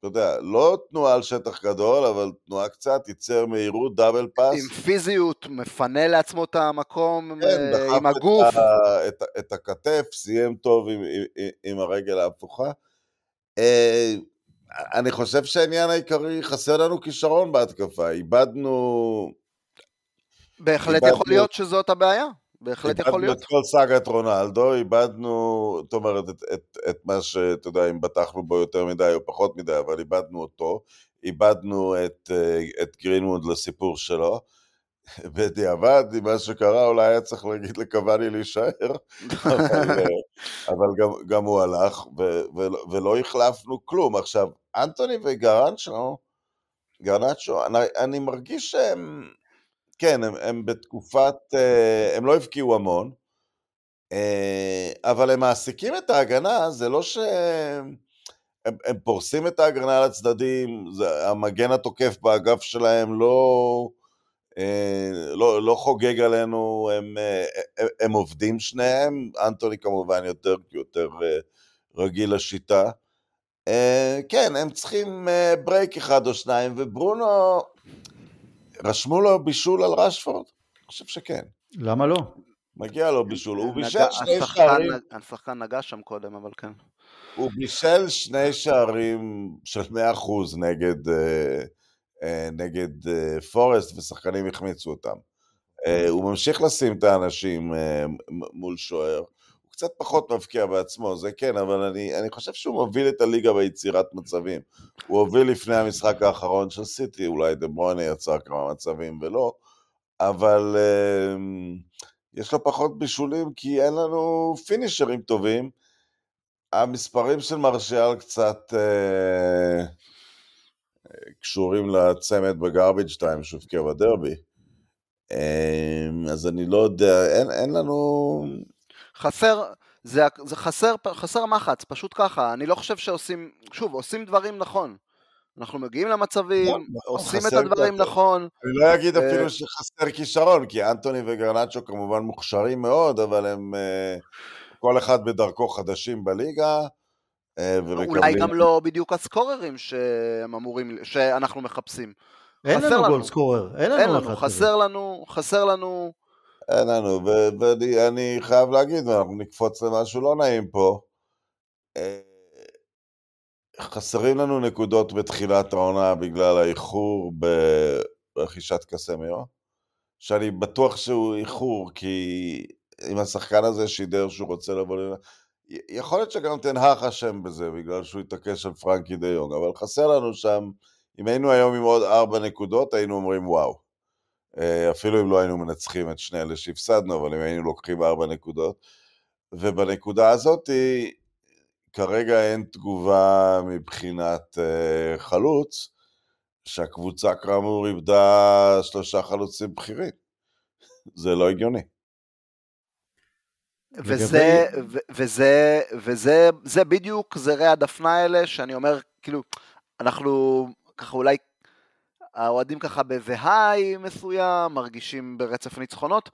אתה יודע, לא תנועה על שטח גדול, אבל תנועה קצת, ייצר מהירות, דאבל פאס. עם פיזיות, מפנה לעצמו את המקום כן, uh, עם הגוף. את, את, את הכתף, סיים טוב עם, עם, עם הרגל ההפוכה. Uh, אני חושב שהעניין העיקרי, חסר לנו כישרון בהתקפה, איבדנו... בהחלט איבדנו... יכול להיות שזאת הבעיה. בהחלט יכול להיות. איבדנו את כל סאגת רונלדו, איבדנו, זאת אומרת, את, את, את מה שאתה יודע, אם בטחנו בו יותר מדי או פחות מדי, אבל איבדנו אותו, איבדנו את, אה, את גרינווד לסיפור שלו. בדיעבד, עם מה שקרה, אולי היה צריך להגיד לקוואני להישאר, אבל, אה, אבל גם, גם הוא הלך, ו, ו, ולא החלפנו כלום. עכשיו, אנטוני וגרנצ'ו, גרנצ'ו, אני, אני מרגיש שהם, כן, הם, הם בתקופת, אה, הם לא הבקיעו המון, אה, אבל הם מעסיקים את ההגנה, זה לא שהם... הם, הם פורסים את ההגנה על הצדדים, זה, המגן התוקף באגף שלהם לא, אה, לא, לא חוגג עלינו, הם, הם, הם עובדים שניהם, אנטוני כמובן יותר, יותר רגיל לשיטה. כן, הם צריכים break אחד או שניים, וברונו, רשמו לו בישול על רשפורד? אני חושב שכן. למה לא? מגיע לו בישול, הוא בישל שני שערים. השחקן נגע שם קודם, אבל כן. הוא בישל שני שערים של 100% נגד, אה, אה, נגד אה, פורסט, ושחקנים החמיצו אותם. הוא ממשיך לשים את האנשים מול שוער. קצת פחות מבקיע בעצמו, זה כן, אבל אני, אני חושב שהוא מוביל את הליגה ביצירת מצבים. הוא הוביל לפני המשחק האחרון של סיטי, אולי דה ברוינה יצר כמה מצבים ולא, אבל uh, יש לו פחות בישולים כי אין לנו פינישרים טובים. המספרים של מרשיאל קצת uh, קשורים לצמד בגרביג' טיים שהובקיע בדרבי. אז אני לא יודע, אין, אין לנו... חסר, זה, זה חסר, חסר מחץ, פשוט ככה, אני לא חושב שעושים, שוב, עושים דברים נכון. אנחנו מגיעים למצבים, נכון, עושים את הדברים נכון. אני לא אגיד אה, אפילו שחסר כישרון, כי אנטוני וגרנצ'ו כמובן מוכשרים מאוד, אבל הם אה, כל אחד בדרכו חדשים בליגה. אה, אולי גם לא בדיוק הסקוררים שהם אמורים, שאנחנו מחפשים. אין לנו גול סקורר, אין לנו, אין לנו חסר לנו, חסר לנו אין לנו, ואני חייב להגיד, ואנחנו נקפוץ למשהו לא נעים פה. אה, חסרים לנו נקודות בתחילת העונה בגלל האיחור ברכישת קסמיו, שאני בטוח שהוא איחור, כי אם השחקן הזה שידר שהוא רוצה לבוא ל... יכול להיות שגם תנהך אשם בזה, בגלל שהוא התעקש על פרנקי דה יונג, אבל חסר לנו שם, אם היינו היום עם עוד ארבע נקודות, היינו אומרים וואו. אה, אפילו אם לא היינו מנצחים את שני אלה שהפסדנו, אבל אם היינו לוקחים ארבע נקודות. ובנקודה הזאת כרגע אין תגובה מבחינת uh, חלוץ, שהקבוצה כאמור איבדה שלושה חלוצים בכירים. זה לא הגיוני. וזה, ו- וזה, וזה, זה בדיוק זרי הדפנה האלה, שאני אומר, כאילו, אנחנו ככה אולי האוהדים ככה באיזה היי מסוים, מרגישים ברצף ניצחונות,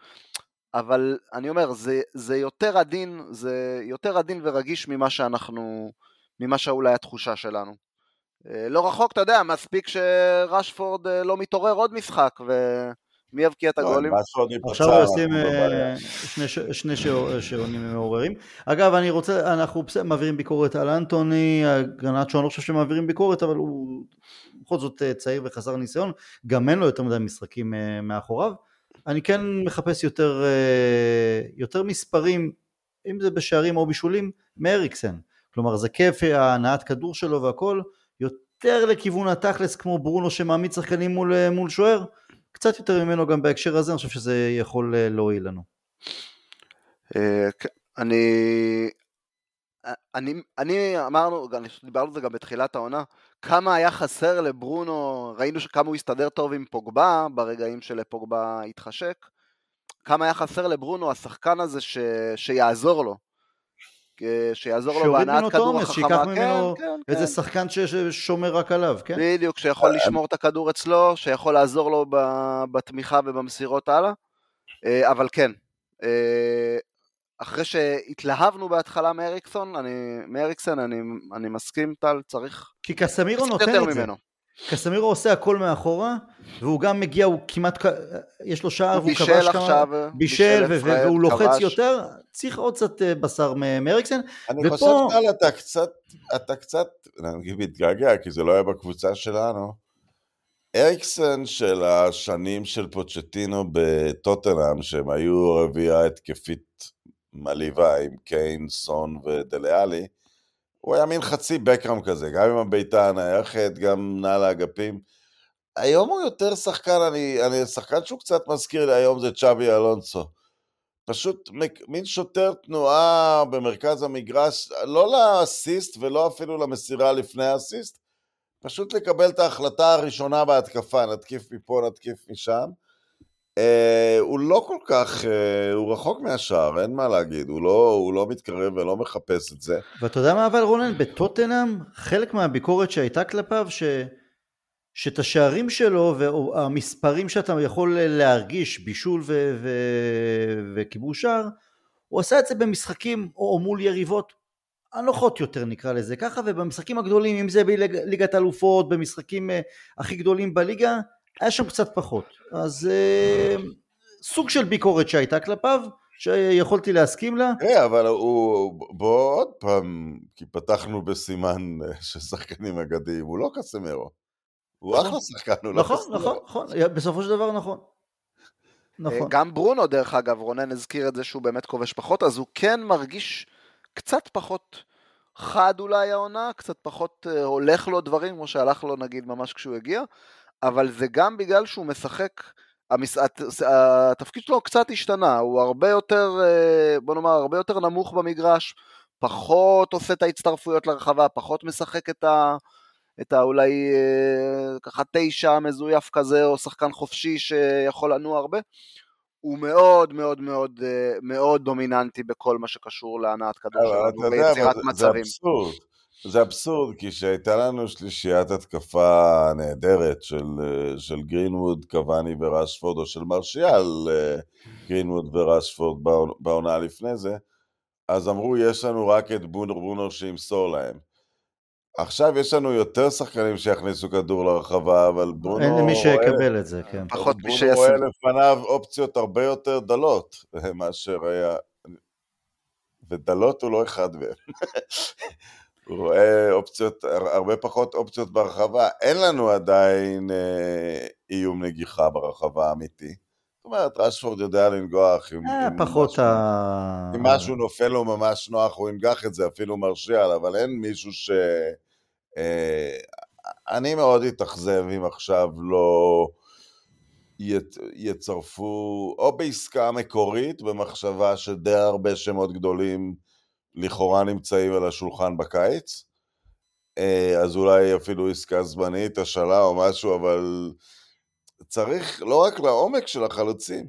אבל אני אומר, זה, זה יותר עדין, זה יותר עדין ורגיש ממה שאנחנו, ממה שאולי התחושה שלנו. אה, לא רחוק, אתה יודע, מספיק שרשפורד אה, לא מתעורר עוד משחק, ומי יבקיע את לא, הגולים? עכשיו הוא ישים אנחנו בבעיה. אה, שני שעונים מעוררים. אגב, אני רוצה, אנחנו מעבירים ביקורת על אנטוני, גרנצ'ו, אני לא חושב שמעבירים ביקורת, אבל הוא בכל זאת אה, צעיר וחסר ניסיון, גם אין לו יותר מדי משחקים אה, מאחוריו. אני כן מחפש יותר, אה, יותר מספרים, אם זה בשערים או בישולים, מאריקסן. כלומר, זה כיף, ההנעת כדור שלו והכל, יותר לכיוון התכלס כמו ברונו שמעמיד שחקנים מול, מול שוער, קצת יותר ממנו גם בהקשר הזה, אני חושב שזה יכול להועיל לנו. אני... אני, אני אמרנו, דיברנו על זה גם בתחילת העונה, כמה היה חסר לברונו, ראינו כמה הוא הסתדר טוב עם פוגבה ברגעים שלפוגבה התחשק, כמה היה חסר לברונו השחקן הזה ש, שיעזור לו, אה, שיעזור לו בהנעת כדור החכמה, שייקח כן, ממנו כן, איזה כן. שחקן ששומר רק עליו, כן? בדיוק, שיכול לשמור את הכדור אצלו, שיכול לעזור לו בתמיכה ובמסירות הלאה, אה, אבל כן, אה, אחרי שהתלהבנו בהתחלה מאריקסון, אני, מאריקסן, אני, אני מסכים, טל, צריך כי קסמירו נותן את זה. ממנו. קסמירו עושה הכל מאחורה, והוא גם מגיע, הוא כמעט, יש לו שער הוא והוא בישל כבש כמה... עכשיו, בישל ו- פרד, והוא לוחץ כבש. יותר, צריך עוד קצת אה, בשר מאריקסן. אני ופה- חושב, טל, אתה קצת, אתה קצת, נגיד מתגעגע, כי זה לא היה בקבוצה שלנו. אריקסן של השנים של פוצ'טינו בטוטנאם, שהם היו רביעייה התקפית מלאיבה עם קיין, סון ודליאלי, הוא היה מין חצי בקראם כזה, גם עם הבעיטה הנייחת, גם נע לאגפים. היום הוא יותר שחקן, אני, אני שחקן שהוא קצת מזכיר לי היום זה צ'אבי אלונסו. פשוט מין שוטר תנועה במרכז המגרש, לא לאסיסט ולא אפילו למסירה לפני האסיסט, פשוט לקבל את ההחלטה הראשונה בהתקפה, נתקיף מפה, נתקיף משם. אה, הוא לא כל כך, אה, הוא רחוק מהשער, אין מה להגיד, הוא לא, הוא לא מתקרב ולא מחפש את זה. ואתה יודע מה אבל רונן, בטוטנאם, חלק מהביקורת שהייתה כלפיו, ש... שאת השערים שלו והמספרים שאתה יכול להרגיש, בישול ו... ו... וכיבוש שער, הוא עשה את זה במשחקים או מול יריבות הנוחות יותר נקרא לזה ככה, ובמשחקים הגדולים, אם זה בליגת אלופות, במשחקים אה, הכי גדולים בליגה, היה שם קצת פחות. אז אה, סוג של ביקורת שהייתה כלפיו, שיכולתי להסכים לה. תראה, אבל הוא, בוא עוד פעם, כי פתחנו בסימן אה, של שחקנים אגדיים, הוא לא קסמרו. הוא אחלה שחקן, הוא לא נכון, קסמרו. נכון, נכון, בסופו של דבר נכון. נכון. גם ברונו, דרך אגב, רונן הזכיר את זה שהוא באמת כובש פחות, אז הוא כן מרגיש קצת פחות חד אולי העונה, קצת פחות אה, הולך לו דברים, כמו שהלך לו נגיד ממש כשהוא הגיע, אבל זה גם בגלל שהוא משחק, המס... הת... התפקיד שלו קצת השתנה, הוא הרבה יותר, אה, בוא נאמר, הרבה יותר נמוך במגרש, פחות עושה את ההצטרפויות לרחבה, פחות משחק את ה... את האולי אה, ככה תשע מזויף כזה, או שחקן חופשי שיכול לנוע הרבה. הוא מאוד מאוד מאוד אה, מאוד דומיננטי בכל מה שקשור להנעת כדור שלנו ויצירת אבל זה- מצבים. אבסורד. זה אבסורד, כי שהייתה לנו שלישיית התקפה נהדרת של, אה, של גרינווד, קוואני ורשפורד, או של מרשיאל, אה, גרינווד ורשפורד בעונה- לפני זה, אז אמרו, יש לנו רק את בונר בונר שימסור להם. עכשיו יש לנו יותר שחקנים שיכניסו כדור לרחבה, אבל ברונו אין מי רואה- שיקבל את זה, כן. פחות ברונו משישים. רואה לפניו אופציות הרבה יותר דלות מאשר היה, ודלות הוא לא אחד מהם. הוא רואה אופציות, הרבה פחות אופציות ברחבה. אין לנו עדיין אה, איום נגיחה ברחבה האמיתי. זאת אומרת, רשפורד יודע לנגוח. אם, אה, אם פחות משהו- ה... אם משהו נופל לו ממש נוח, הוא ינגח את זה, אפילו מרשיאל, אבל אין מישהו ש... אה, אני מאוד אתאכזב אם עכשיו לא ית- יצרפו, או בעסקה מקורית, במחשבה שדי הרבה שמות גדולים לכאורה נמצאים על השולחן בקיץ, אה, אז אולי אפילו עסקה זמנית, השאלה או משהו, אבל צריך לא רק לעומק של החלוצים,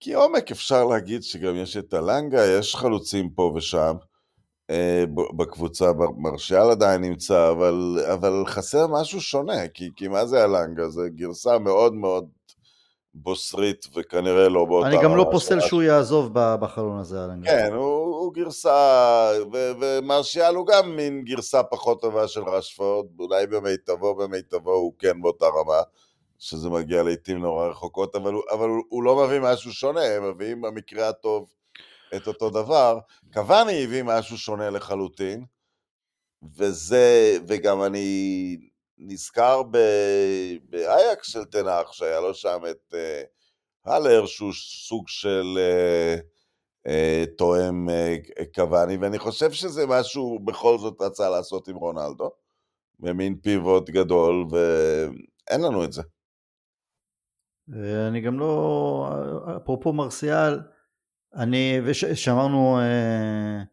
כי עומק אפשר להגיד שגם יש את הלנגה, יש חלוצים פה ושם. אה, בקבוצה, מרשיאל עדיין נמצא, אבל, אבל חסר משהו שונה, כי, כי מה זה הלנגה? זה גרסה מאוד מאוד בוסרית, וכנראה לא באותה אני גם לא פוסל שהוא יעזוב בחלון הזה, אלן. כן, הוא, הוא גרסה, ו- ומרשיאל הוא גם מין גרסה פחות טובה של רשפורד, אולי במיטבו, במיטבו הוא כן באותה רמה, שזה מגיע לעיתים נורא רחוקות, אבל, הוא, אבל הוא, לא מביא משהו שונה, הם מביאים במקרה הטוב את אותו דבר. קוואני הביא משהו שונה לחלוטין, וזה, וגם אני נזכר באייקס של תנח, שהיה לו שם את uh, הלר, שהוא סוג של uh, תואם uh, קוואני, ואני חושב שזה משהו בכל זאת רצה לעשות עם רונלדו, במין פיבוט גדול, ואין לנו את זה. אני גם לא, אפרופו מרסיאל, אני, ושאמרנו uh,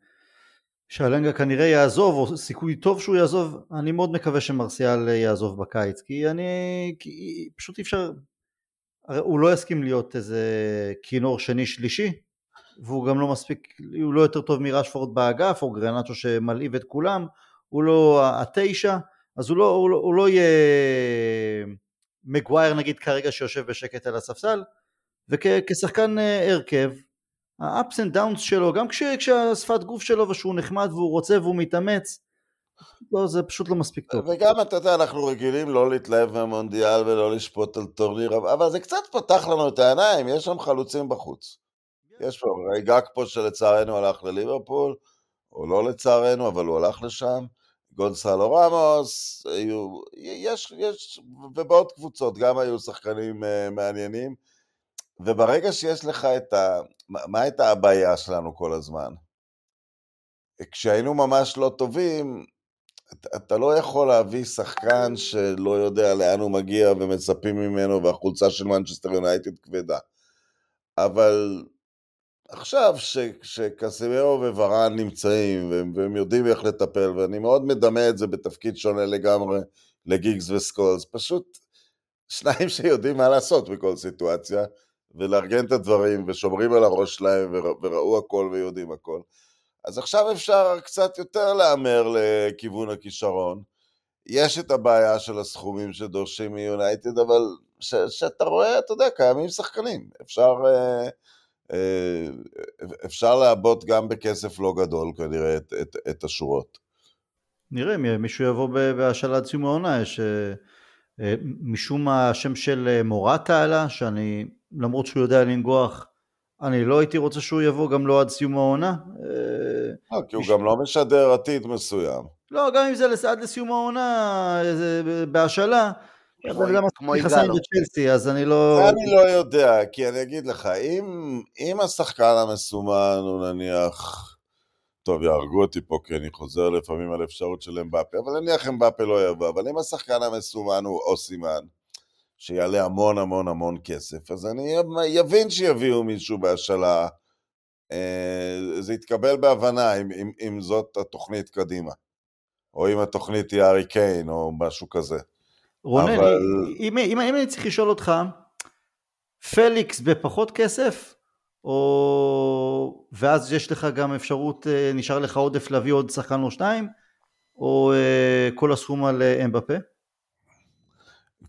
שאלנגה כנראה יעזוב, או סיכוי טוב שהוא יעזוב, אני מאוד מקווה שמרסיאל יעזוב בקיץ, כי אני, כי פשוט אי אפשר, הוא לא יסכים להיות איזה כינור שני שלישי, והוא גם לא מספיק, הוא לא יותר טוב מרשפורד באגף, או גרנצ'ו שמלהיב את כולם, הוא לא התשע, אז הוא לא, הוא לא, הוא לא יהיה מגווייר נגיד כרגע שיושב בשקט על הספסל, וכשחקן אה, הרכב, ה-ups and downs שלו, גם כש, כשהשפת גוף שלו ושהוא נחמד והוא רוצה והוא מתאמץ, לא, זה פשוט לא מספיק טוב. וגם, אתה יודע, אנחנו רגילים לא להתלהב מהמונדיאל ולא לשפוט על טורניר, אבל זה קצת פתח לנו את העיניים, יש שם חלוצים בחוץ. יש פה, גג פה שלצערנו הלך לליברפול, או לא לצערנו, אבל הוא הלך לשם. גונסלו רמוס, היו, יש, יש, ובעוד קבוצות גם היו שחקנים uh, מעניינים. וברגע שיש לך את ה... מה הייתה הבעיה שלנו כל הזמן? כשהיינו ממש לא טובים, אתה לא יכול להביא שחקן שלא יודע לאן הוא מגיע ומצפים ממנו והחולצה של מנצ'סטר יונייטד כבדה. אבל עכשיו שקסימרו וורן נמצאים והם, והם יודעים איך לטפל, ואני מאוד מדמה את זה בתפקיד שונה לגמרי לגיגס וסקולס, פשוט שניים שיודעים מה לעשות בכל סיטואציה, ולארגן את הדברים, ושומרים על הראש שלהם, וראו הכל ויודעים הכל. אז עכשיו אפשר קצת יותר להמר לכיוון הכישרון. יש את הבעיה של הסכומים שדורשים מיונייטד, אבל שאתה רואה, אתה יודע, קיימים שחקנים. אפשר, אה, אפשר לעבוד גם בכסף לא גדול כנראה את, את, את השורות. נראה מישהו יבוא בהשאלת סיום העונה, יש אה, משום מה השם של מורטה עלה, שאני למרות שהוא יודע לנגוח, אני לא הייתי רוצה שהוא יבוא גם לא עד סיום העונה. אה, כי הוא גם לא משדר עתיד מסוים. לא, גם אם זה עד לסיום העונה, בהשאלה. כמו יגאלו. אז אני לא... אני לא יודע, כי אני אגיד לך, אם, אם השחקן המסומן הוא נניח... טוב, יהרגו אותי פה כי אני חוזר לפעמים על אפשרות של אמבפה, אבל נניח אמבפה לא יבוא, אבל אם השחקן המסומן הוא אוסימן, שיעלה המון המון המון כסף, אז אני אבין שיביאו מישהו בהשאלה. אה, זה יתקבל בהבנה אם, אם, אם זאת התוכנית קדימה. או אם התוכנית היא ארי קיין או משהו כזה. רונן, אבל... אם, אם, אם אני צריך לשאול אותך, פליקס בפחות כסף, או... ואז יש לך גם אפשרות, אה, נשאר לך עודף להביא עוד שחקן או שניים, או אה, כל הסכום על אמבפה?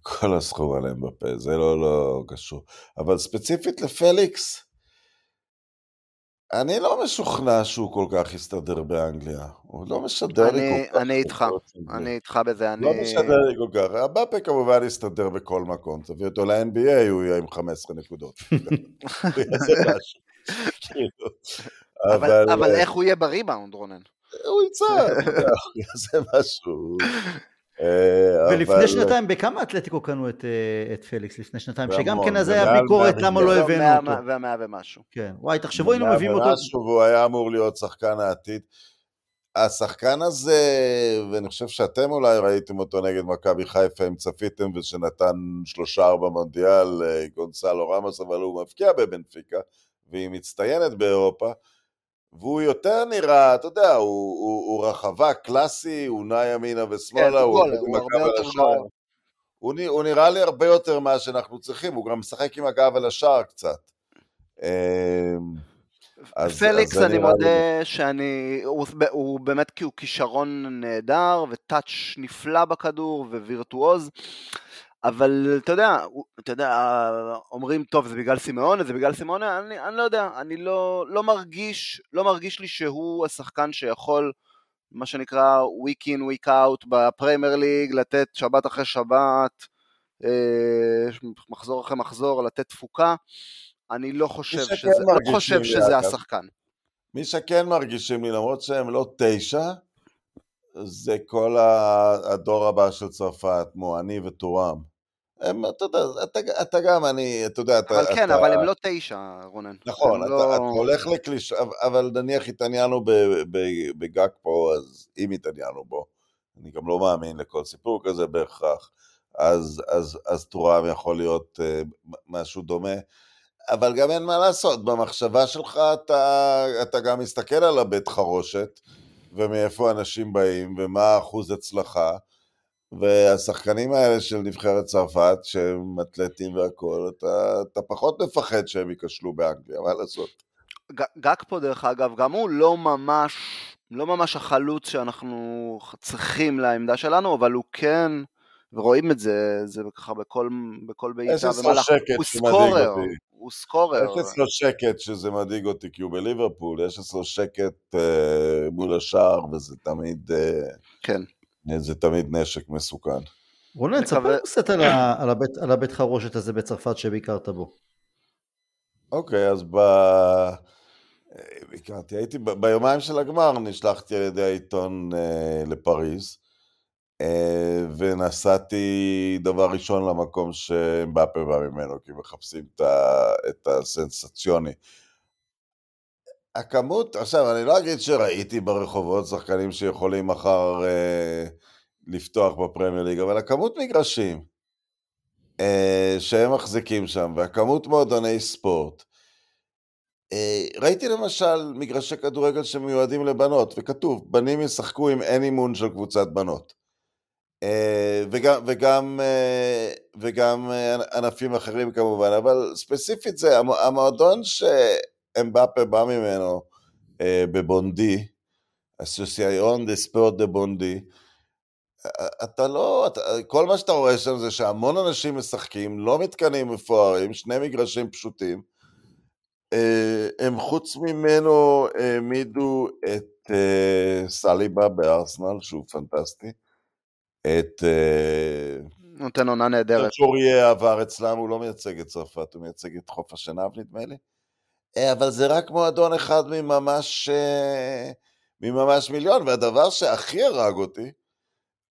כל הסכום עליהם בפה, זה לא, לא קשור. אבל ספציפית לפליקס, אני לא משוכנע שהוא כל כך יסתדר באנגליה. הוא לא משדר אני, לי כל כך. אני איתך, אני איתך בזה. אני... לא משדר לי כל כך. הבאפה כמובן יסתדר בכל מקום. תביא אותו ל-NBA, הוא יהיה עם 15 נקודות. כאילו. אבל, אבל איך הוא יהיה בריבאונד, רונן? הוא יצא, הוא יעשה משהו. אה, ולפני שנתיים, בכמה אתלטיקו קנו את, אה, את פליקס לפני שנתיים? שגם כן אז היה ביקורת למה לא הבאנו אותו. והמאה ומשהו. כן, וואי, תחשבו היינו מביאים אותו. והוא היה אמור להיות שחקן העתיד. השחקן הזה, ואני חושב שאתם אולי ראיתם אותו נגד מכבי חיפה, אם צפיתם, ושנתן שלושה ארבע מונדיאל, אה, גונסלו רמוס, אבל הוא מבקיע בבנפיקה, והיא מצטיינת באירופה. והוא יותר נראה, אתה יודע, הוא, הוא, הוא רחבה קלאסי, הוא נע ימינה ושמאלה, כן, הוא, הוא, הוא הרבה יותר גול. הוא, הוא נראה לי הרבה יותר מה שאנחנו צריכים, הוא גם משחק עם הגב אל השער קצת. אמ, אז, פליקס, אז אני מודה לי... שאני, הוא, הוא באמת כי הוא כישרון נהדר, וטאץ' נפלא בכדור, ווירטואוז, אבל אתה יודע, אתה יודע, אומרים, טוב, זה בגלל סימאונה, זה בגלל סימאונה, אני, אני לא יודע, אני לא, לא מרגיש, לא מרגיש לי שהוא השחקן שיכול, מה שנקרא week in, week out בפריימר ליג, לתת שבת אחרי שבת, אה, מחזור אחרי מחזור, לתת תפוקה. אני לא חושב שזה, לא חושב שזה השחקן. מי שכן מרגישים לי, למרות שהם לא תשע, זה כל הדור הבא של צרפת, מואני וטורם. הם, אתה יודע, אתה, אתה גם, אני, אתה יודע, אתה... אבל כן, אתה... אבל הם לא תשע, רונן. נכון, אתה, לא... אתה הולך לקליש... אבל נניח התעניינו בגג פה, אז אם התעניינו בו, אני גם לא מאמין לכל סיפור כזה בהכרח, אז, אז, אז טורם יכול להיות uh, משהו דומה. אבל גם אין מה לעשות, במחשבה שלך אתה, אתה גם מסתכל על הבית חרושת, ומאיפה אנשים באים, ומה האחוז הצלחה, והשחקנים האלה של נבחרת צרפת, שהם אתלטים והכול, אתה, אתה פחות מפחד שהם ייכשלו באנגליה, מה לעשות? גג פה דרך אגב, גם הוא לא ממש, לא ממש החלוץ שאנחנו צריכים לעמדה שלנו, אבל הוא כן, ורואים את זה, זה ככה בכל, בכל בעיטה ומהלך, הוא סקורר, הוא סקורר. יש אצלו שקט שזה מדאיג אותי, כי הוא בליברפול, יש אצלו שקט אה, מול השער, וזה תמיד... אה, כן. זה תמיד נשק מסוכן. רונן, תספר קצת על, על, הבית, על הבית חרושת הזה בצרפת שביקרת בו. אוקיי, אז ב... ביקרתי, הייתי ב... ביומיים של הגמר, נשלחתי על ידי העיתון אה, לפריז, אה, ונסעתי דבר ראשון למקום שבאפה בא ממנו, כי מחפשים את, ה... את הסנסציוני. הכמות, עכשיו אני לא אגיד שראיתי ברחובות שחקנים שיכולים מחר אה, לפתוח בפרמייר ליג, אבל הכמות מגרשים אה, שהם מחזיקים שם, והכמות מועדוני ספורט, אה, ראיתי למשל מגרשי כדורגל שמיועדים לבנות, וכתוב, בנים ישחקו אם אין אימון של קבוצת בנות. אה, וגם, וגם, אה, וגם אה, ענפים אחרים כמובן, אבל ספציפית זה, המועדון ש... אמבפה בא ממנו אה, בבונדי, אסוסיאיון דה ספורט דה בונדי, אתה לא, אתה, כל מה שאתה רואה שם זה שהמון אנשים משחקים, לא מתקנים מפוארים, שני מגרשים פשוטים. אה, הם חוץ ממנו העמידו את אה, סליבה בארסנל, שהוא פנטסטי. את... אה, נותן עונה נהדרת. צ'וריה עבר אצלם, הוא לא מייצג את צרפת, הוא מייצג את חוף השנהב נדמה לי. אה, אבל זה רק מועדון אחד מממש, אה, מממש מיליון, והדבר שהכי הרג אותי,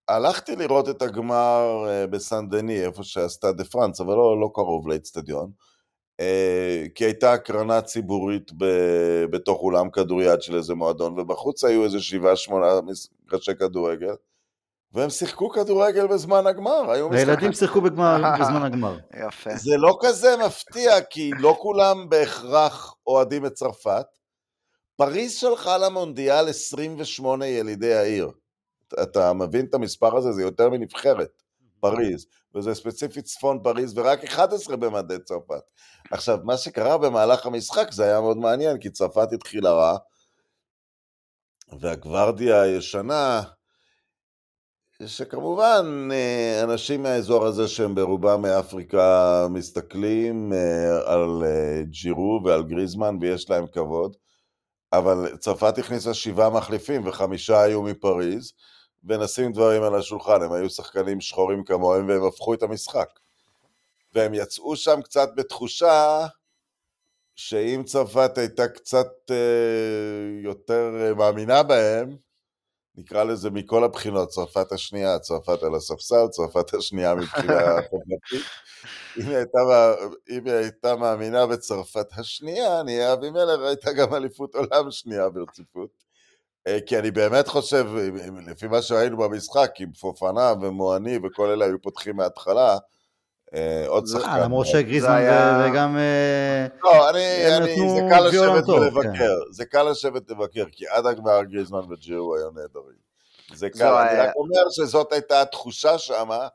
הלכתי לראות את הגמר אה, בסן דני, איפה שעשתה דה פרנס, אבל לא, לא קרוב לאצטדיון, כי הייתה הקרנה ציבורית ב, בתוך אולם כדוריד של איזה מועדון, ובחוץ היו איזה שבעה שמונה מגרשי כדורגל, והם שיחקו כדורגל בזמן הגמר, היו משחקים. הילדים שיחקו בזמן הגמר. יפה. זה לא כזה מפתיע, כי לא כולם בהכרח אוהדים את צרפת. פריז שלחה למונדיאל 28 ילידי העיר. אתה מבין את המספר הזה? זה יותר מנבחרת, פריז. וזה ספציפית צפון פריז, ורק 11 במדי צרפת. עכשיו, מה שקרה במהלך המשחק זה היה מאוד מעניין, כי צרפת התחילה רע, והגוורדיה הישנה, שכמובן אה, אנשים מהאזור הזה שהם ברובם מאפריקה מסתכלים אה, על אה, ג'ירו ועל גריזמן ויש להם כבוד, אבל צרפת הכניסה שבעה מחליפים וחמישה היו מפריז, ונשים דברים על השולחן, הם היו שחקנים שחורים כמוהם והם הפכו את המשחק. והם יצאו שם קצת בתחושה שאם צרפת הייתה קצת יותר מאמינה בהם, נקרא לזה מכל הבחינות, צרפת השנייה, צרפת על הספסל, צרפת השנייה מבחינה חברתית. אם היא, הייתה, אם היא הייתה מאמינה בצרפת השנייה, נהיה אבימלך, הייתה גם אליפות עולם שנייה ברציפות. אה, כי אני באמת חושב, לפי מה שראינו במשחק, עם פופנה ומואני וכל אלה היו פותחים מההתחלה, עוד שחקן. למרות שגריזמן וגם... אה, לא, אני, אני, זה קל לשבת ולבקר, כן. זה קל לשבת לבקר, כי עד הגמר גריזמן וג'ירו היו נהדרים. זה קל, אני רק אומר שזאת הייתה התחושה שמה,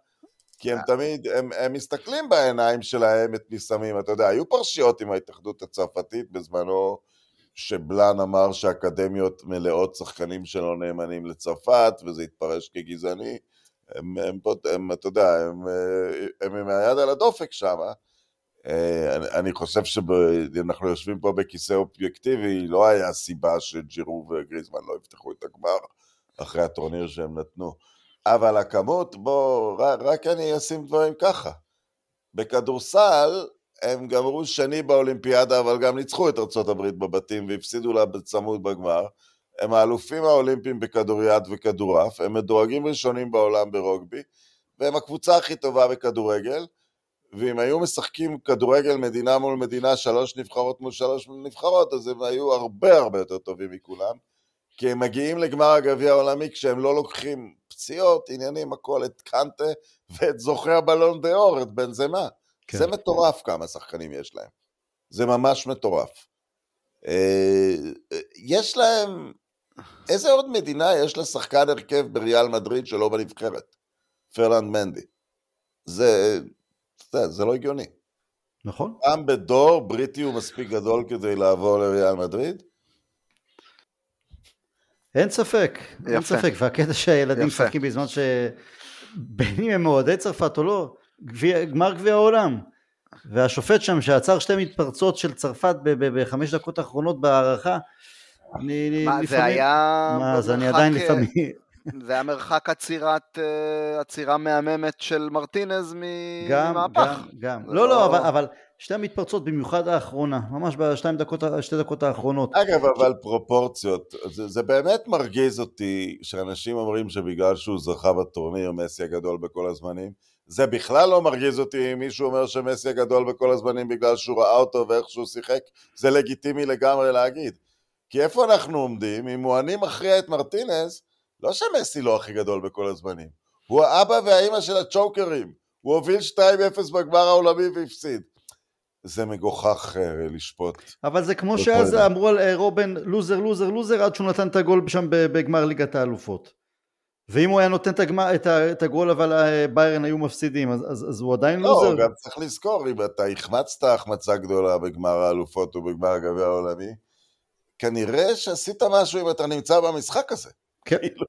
כי הם תמיד, הם, הם מסתכלים בעיניים שלהם את מי שמים, אתה יודע, היו פרשיות עם ההתאחדות הצרפתית בזמנו, שבלאן אמר שאקדמיות מלאות שחקנים שלא נאמנים לצרפת, וזה התפרש כגזעני. הם, הם, הם, אתה יודע, הם, אה, הם עם היד על הדופק שם. אני, אני חושב שאנחנו יושבים פה בכיסא אובייקטיבי, לא היה סיבה שג'ירו וגריזמן לא יפתחו את הגמר אחרי הטורניר שהם נתנו. אבל הכמות, בוא, רק, רק אני אשים דברים ככה. בכדורסל, הם גמרו שני באולימפיאדה, אבל גם ניצחו את ארה"ב בבתים והפסידו לה בצמוד בגמר. הם האלופים האולימפיים בכדוריד וכדורעף, הם מדורגים ראשונים בעולם ברוגבי, והם הקבוצה הכי טובה בכדורגל, ואם היו משחקים כדורגל מדינה מול מדינה, שלוש נבחרות מול שלוש נבחרות, אז הם היו הרבה הרבה יותר טובים מכולם, כי הם מגיעים לגמר הגביע העולמי כשהם לא לוקחים פציעות, עניינים, הכל, את קנטה ואת זוכי הבלון דה אור, את בן זמה. כן. זה מטורף כמה שחקנים יש להם. זה ממש מטורף. אה, יש להם, איזה עוד מדינה יש לה שחקן הרכב בריאל מדריד שלא בנבחרת? פרלנד מנדי. זה, זה, זה לא הגיוני. נכון. גם בדור בריטי הוא מספיק גדול כדי לעבור לריאל מדריד? אין ספק, יפה. אין ספק, והקטע שהילדים משחקים בזמן ש... בין אם הם אוהדי צרפת או לא, גביע, גמר גביע העולם. והשופט שם שעצר שתי מתפרצות של צרפת בחמש דקות האחרונות בהערכה, אני מה, לפעמים... זה היה... מה, אז אני עדיין לפעמים... זה היה מרחק עצירת, אה, עצירה מהממת של מרטינז ממהפך. גם, גם, גם. לא, לא, לא, אבל, אבל שתי המתפרצות, במיוחד האחרונה, ממש בשתי דקות, דקות האחרונות. אגב, אבל פרופורציות, זה, זה באמת מרגיז אותי שאנשים אומרים שבגלל שהוא זכה בטורניר, מסי הגדול בכל הזמנים, זה בכלל לא מרגיז אותי אם מישהו אומר שמסי הגדול בכל הזמנים בגלל שהוא ראה אותו ואיך שהוא שיחק, זה לגיטימי לגמרי להגיד. כי איפה אנחנו עומדים? אם הוא אני מכריע את מרטינז, לא שמסי לא הכי גדול בכל הזמנים. הוא האבא והאימא של הצ'וקרים. הוא הוביל 2-0 בגמר העולמי והפסיד. זה מגוחך uh, לשפוט. אבל זה כמו שאז אמרו על uh, רובן לוזר לוזר לוזר עד שהוא נתן את הגול שם בגמר ליגת האלופות. ואם הוא היה נותן את, הגמר, את, את הגול אבל אה, ביירן היו מפסידים אז, אז, אז הוא עדיין לא, לוזר. לא, גם צריך לזכור אם אתה החמצת החמצה גדולה בגמר האלופות ובגמר הגביע העולמי כנראה שעשית משהו אם אתה נמצא במשחק הזה. כן. כאילו,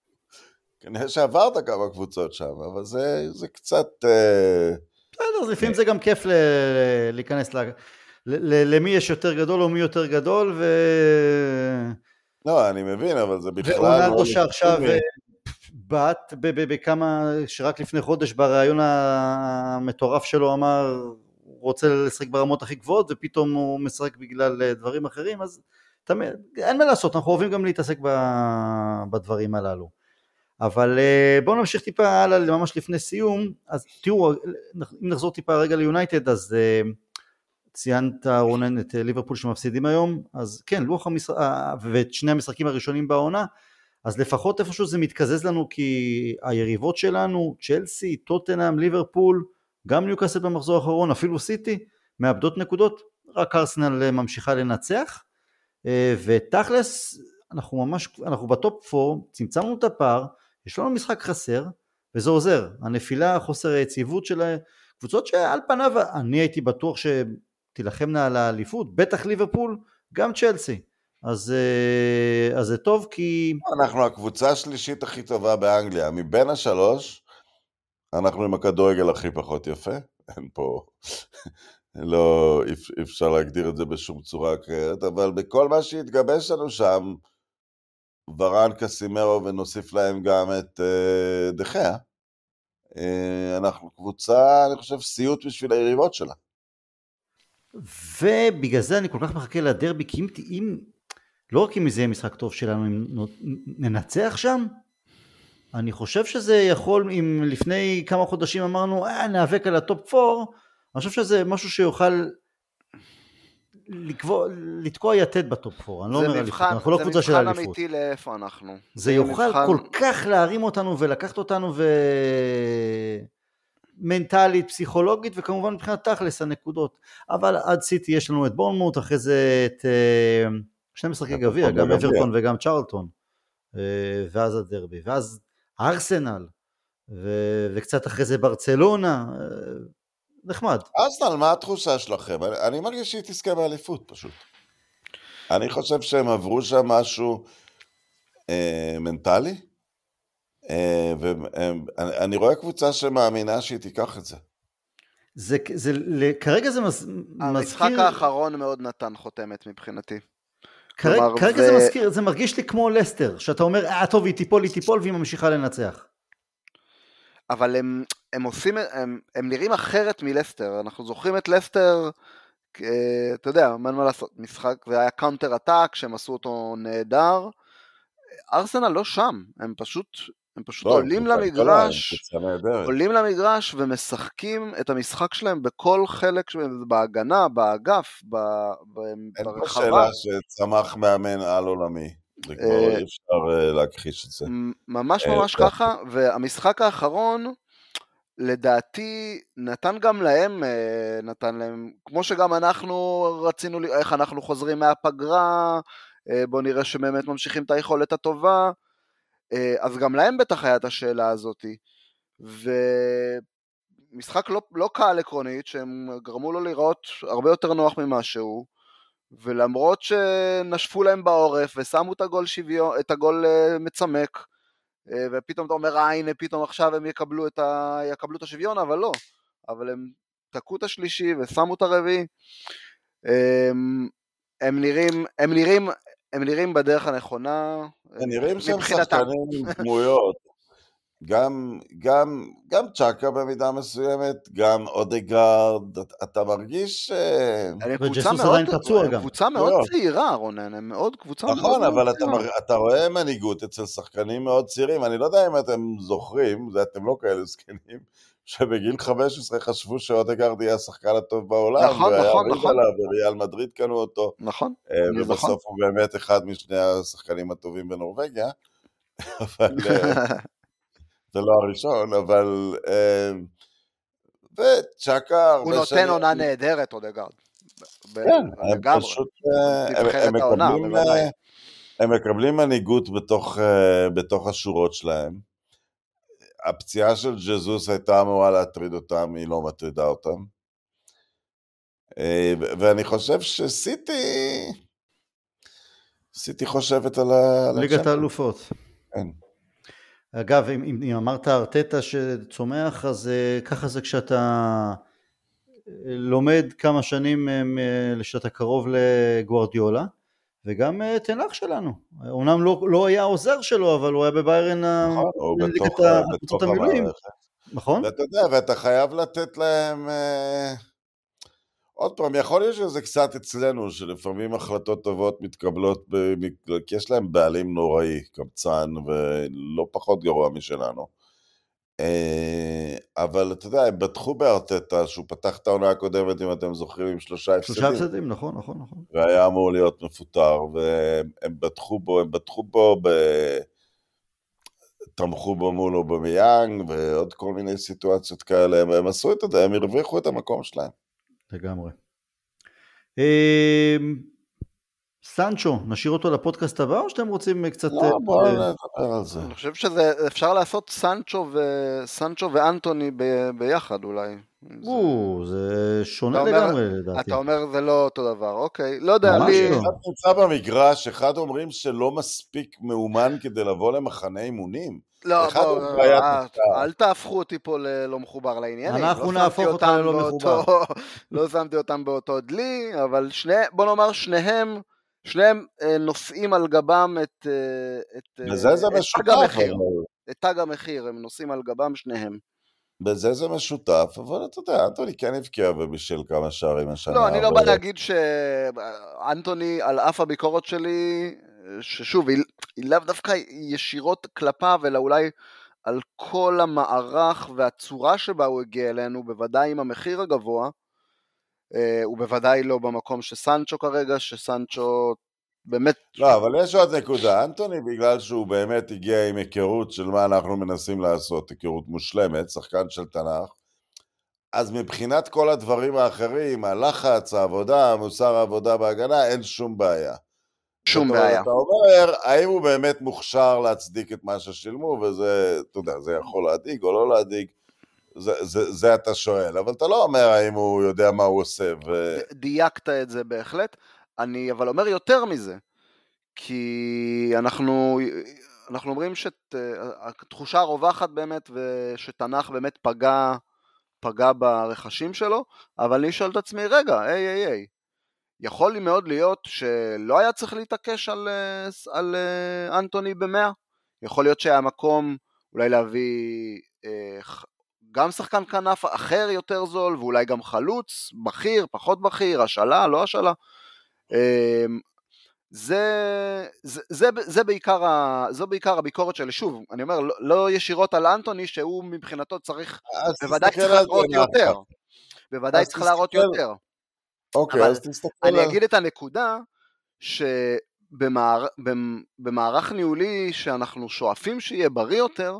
כנראה שעברת כמה קבוצות שם, אבל זה, זה קצת... אה, בסדר, אז לפעמים זה גם כיף ל... להיכנס ל... ל... למי יש יותר גדול או מי יותר גדול, ו... לא, אני מבין, אבל זה בכלל... ואונלדו לא שעכשיו אה, בעט בכמה, שרק לפני חודש בריאיון המטורף שלו אמר, הוא רוצה לשחק ברמות הכי גבוהות, ופתאום הוא משחק בגלל אה, דברים אחרים, אז תמיד, אין מה לעשות, אנחנו אוהבים גם להתעסק בדברים הללו. אבל אה, בואו נמשיך טיפה הלאה, ממש לפני סיום, אז תראו, אם נחזור טיפה רגע ליונייטד, אז אה, ציינת רונן את אה, ליברפול שמפסידים היום, אז כן, לוח המשחק, ואת שני המשחקים הראשונים בעונה, אז לפחות איפשהו זה מתקזז לנו כי היריבות שלנו, צ'לסי, טוטנאם, ליברפול, גם ניוקאסל במחזור האחרון, אפילו סיטי, מאבדות נקודות, רק ארסנל ממשיכה לנצח, ותכלס אנחנו ממש, אנחנו בטופ 4, צמצמנו את הפער, יש לנו משחק חסר, וזה עוזר. הנפילה, חוסר היציבות של הקבוצות שעל פניו אני הייתי בטוח שתילחמנה על האליפות, בטח ליברפול, גם צ'לסי. אז, אה, אז זה טוב כי... אנחנו הקבוצה השלישית הכי טובה באנגליה. מבין השלוש, אנחנו עם הכדורגל הכי פחות יפה. אין פה... לא, אפשר להגדיר את זה בשום צורה אחרת, אבל בכל מה שהתגבש לנו שם, ורן קסימרו ונוסיף להם גם את uh, דחיה. Uh, אנחנו קבוצה, אני חושב, סיוט בשביל היריבות שלה. ובגלל זה אני כל כך מחכה לדרבי, כי אם, אם לא רק אם זה יהיה משחק טוב שלנו, אם ננצח שם, אני חושב שזה יכול, אם לפני כמה חודשים אמרנו, אה, ניאבק על ה top 4, אני חושב שזה משהו שיוכל לקבוע, לתקוע יתד ב top 4, אני לא אומר אליפות, אנחנו לא קבוצה של אליפות. זה מבחן אמיתי לאיפה אנחנו. זה, זה יוכל מבחן... כל כך להרים אותנו ולקחת אותנו ו... מנטלית, פסיכולוגית, וכמובן מבחינת תכלס הנקודות. אבל עד סיטי יש לנו את בורנמוט, אחרי זה את אה, שני משחקי גביע, גם אברטון וגם צ'רלטון, אה, ואז הדרבי, ואז ארסנל, ו... וקצת אחרי זה ברצלונה, אה, נחמד. ארסנל, מה התחושה שלכם? אני, אני מרגיש שהיא תזכה באליפות פשוט. אני חושב שהם עברו שם משהו אה, מנטלי. אה, ואני רואה קבוצה שמאמינה שהיא תיקח את זה. זה, זה, כרגע זה מז, המשחק מזכיר... המשחק האחרון מאוד נתן חותמת מבחינתי. כרגע, כלומר, כרגע ו... זה מזכיר, זה מרגיש לי כמו לסטר, שאתה אומר, אה טוב, היא תיפול, היא תיפול, והיא ממשיכה לנצח. אבל הם, הם עושים, הם, הם נראים אחרת מלסטר, אנחנו זוכרים את לסטר, אה, אתה יודע, אין מה לעשות, משחק, זה היה counter attack, שהם עשו אותו נהדר, ארסנל לא שם, הם פשוט, הם פשוט לא, עולים למגרש, עולים למגרש ומשחקים את המשחק שלהם בכל חלק, בהגנה, באגף, ברחבה. אין פה שאלה שצמח מאמן על עולמי. זה כבר אה, אי אפשר אה, להכחיש את זה. ממש ממש ככה, והמשחק האחרון, לדעתי נתן גם להם, אה, נתן להם, כמו שגם אנחנו רצינו, איך אנחנו חוזרים מהפגרה, אה, בואו נראה שבאמת ממשיכים את היכולת הטובה, אה, אז גם להם בטח היה את השאלה הזאתי. ומשחק לא, לא קל עקרונית, שהם גרמו לו לראות הרבה יותר נוח ממה שהוא, ולמרות שנשפו להם בעורף ושמו את הגול שוויון, את הגול מצמק, אה, ופתאום אתה אומר, אה הנה פתאום עכשיו הם יקבלו את, ה... יקבלו את השוויון, אבל לא, אבל הם תקעו את השלישי ושמו את הרביעי. הם, הם נראים, הם נראים, הם נראים בדרך הנכונה. הם נראים שהם שחקנים עם דמויות. גם, גם, גם צ'אקה במידה מסוימת, גם אודגרד, אתה מרגיש... אה, הם קבוצה מאוד, הם קבוצה מאוד צעירה, רונן, הם מאוד קבוצה נכון, מאוד אבל אתה, אתה רואה מנהיגות אצל שחקנים מאוד צעירים, אני לא יודע אם אתם זוכרים, זה אתם לא כאלה זקנים, שבגיל 15 חשבו שאודגרד יהיה השחקן הטוב בעולם, נכון, נכון, נכון. וריאל מדריד קנו אותו, נכון, אה, ובסוף נכון. הוא באמת אחד משני השחקנים הטובים בנורבגיה, אבל... אה, זה לא הראשון, אבל... אה, וצ'אקה הוא נותן עונה נהדרת, אודגרד. כן, הם פשוט... אה, אה, הם מקבלים מנהיגות בתוך, בתוך השורות שלהם. הפציעה של ג'זוס הייתה אמורה להטריד אותם, היא לא מטרידה אותם. ואני חושב שסיטי... סיטי חושבת על ה... ליגת האלופות. כן. אגב, אם, אם אמרת ארטטה שצומח, אז uh, ככה זה כשאתה אה, לומד כמה שנים uh, שאתה קרוב לגוארדיולה, וגם תנח שלנו. אומנם לא, לא היה עוזר שלו, אבל הוא היה בביירן נכון, הוא בתוך, המערכת. נכון? ואתה יודע, ואתה חייב לתת להם... עוד פעם, יכול להיות שזה קצת אצלנו, שלפעמים החלטות טובות מתקבלות, ב... כי יש להם בעלים נוראי, קמצן, ולא פחות גרוע משלנו. אה, אבל אתה יודע, הם בטחו בארטטה, שהוא פתח את העונה הקודמת, אם אתם זוכרים, עם שלושה הפסדים. שלושה הפסדים, נכון, נכון, נכון. והיה אמור להיות מפוטר, והם בטחו בו, הם בטחו בו ב... תמכו בו מול אובמיאנג, ועוד כל מיני סיטואציות כאלה, הם עשו את זה, הם הרוויחו את המקום שלהם. לגמרי. אמ, סנצ'ו, נשאיר אותו לפודקאסט הבא או שאתם רוצים קצת... לא, אה, בואו נדבר על זה. אני חושב שאפשר לעשות סנצ'ו, ו... סנצ'ו ואנטוני ב... ביחד אולי. או, זה שונה לגמרי לדעתי. אתה אומר זה לא אותו דבר, אוקיי. לא יודע, לי... אחד נמצא במגרש, אחד אומרים שלא מספיק מאומן כדי לבוא למחנה אימונים. לא, בוא, אה, אל תהפכו אותי פה ללא מחובר לעניינים. אנחנו לא נהפוך אותך ללא מחובר. לא שמתי אותם באותו דלי, אבל שני, בוא נאמר שניהם, שניהם אה, נושאים על גבם את, אה, את, בזה זה משותף. המחיר. את תג המחיר, הם נושאים על גבם שניהם. בזה זה משותף, אבל אתה יודע, אנטוני כן הבקיע ובישל כמה שערים השנה. לא, אני לא בא להגיד שאנטוני, על אף הביקורת שלי, ששוב, היא, היא לאו דווקא ישירות כלפיו, אלא אולי על כל המערך והצורה שבה הוא הגיע אלינו, בוודאי עם המחיר הגבוה, אה, הוא בוודאי לא במקום שסנצ'ו כרגע, שסנצ'ו באמת... לא, אבל יש עוד נקודה, אנטוני בגלל שהוא באמת הגיע עם היכרות של מה אנחנו מנסים לעשות, היכרות מושלמת, שחקן של תנ"ך, אז מבחינת כל הדברים האחרים, הלחץ, העבודה, מוסר העבודה בהגנה, אין שום בעיה. שום בעיה. אתה אומר, האם הוא באמת מוכשר להצדיק את מה ששילמו, וזה, אתה יודע, זה יכול להדאיג או לא להדאיג, זה, זה, זה אתה שואל, אבל אתה לא אומר האם הוא יודע מה הוא עושה. ו... דייקת את זה בהחלט, אני אבל אומר יותר מזה, כי אנחנו, אנחנו אומרים שהתחושה הרווחת באמת, ושתנ"ך באמת פגע, פגע ברכשים שלו, אבל אני שואל את עצמי, רגע, היי היי היי, יכול לי מאוד להיות שלא היה צריך להתעקש על, אה, על אה, אנטוני במאה? יכול להיות שהיה מקום אולי להביא אה, גם שחקן כנף אחר יותר זול, ואולי גם חלוץ, בכיר, פחות בכיר, השאלה, לא השאלה. אמ, זה, זה, זה, זה בעיקר, ה, זו בעיקר הביקורת שלי, שוב, אני אומר, לא, לא ישירות על אנטוני, שהוא מבחינתו צריך, בוודאי צריך להראות יותר, בוודאי צריך להראות יותר. אוקיי, אז תסתכל אני אגיד את הנקודה, שבמערך ניהולי שאנחנו שואפים שיהיה בריא יותר,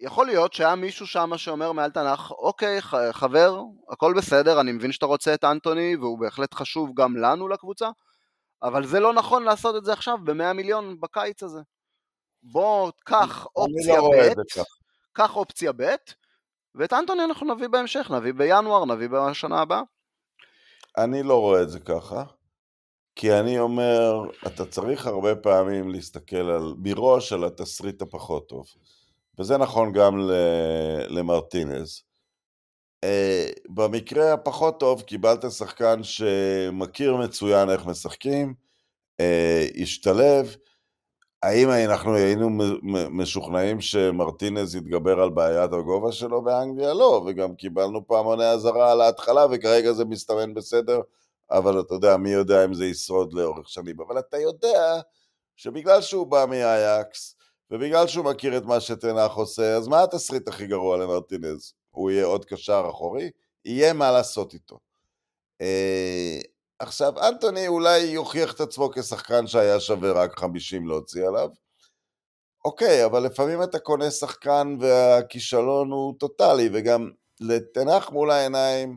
יכול להיות שהיה מישהו שם שאומר מעל תנ"ך, אוקיי, חבר, הכל בסדר, אני מבין שאתה רוצה את אנטוני, והוא בהחלט חשוב גם לנו לקבוצה, אבל זה לא נכון לעשות את זה עכשיו ב-100 מיליון בקיץ הזה. בוא, קח אופציה לא ב', קח אופציה ב', ואת אנטוני אנחנו נביא בהמשך, נביא בינואר, נביא בשנה הבאה. אני לא רואה את זה ככה, כי אני אומר, אתה צריך הרבה פעמים להסתכל על, מראש על התסריט הפחות טוב. וזה נכון גם למרטינז. Uh, במקרה הפחות טוב קיבלת שחקן שמכיר מצוין איך משחקים, uh, השתלב. האם אנחנו היינו משוכנעים שמרטינז יתגבר על בעיית הגובה שלו באנגליה? לא, וגם קיבלנו פעמוני אזהרה על ההתחלה, וכרגע זה מסתמן בסדר, אבל אתה יודע, מי יודע אם זה ישרוד לאורך שנים. אבל אתה יודע שבגלל שהוא בא מאייקס, ובגלל שהוא מכיר את מה שתנח עושה, אז מה התסריט הכי גרוע למרטינז? הוא יהיה עוד קשר אחורי? יהיה מה לעשות איתו. עכשיו, אנטוני אולי יוכיח את עצמו כשחקן שהיה שווה רק 50 להוציא עליו. אוקיי, אבל לפעמים אתה קונה שחקן והכישלון הוא טוטאלי, וגם לתנח מול העיניים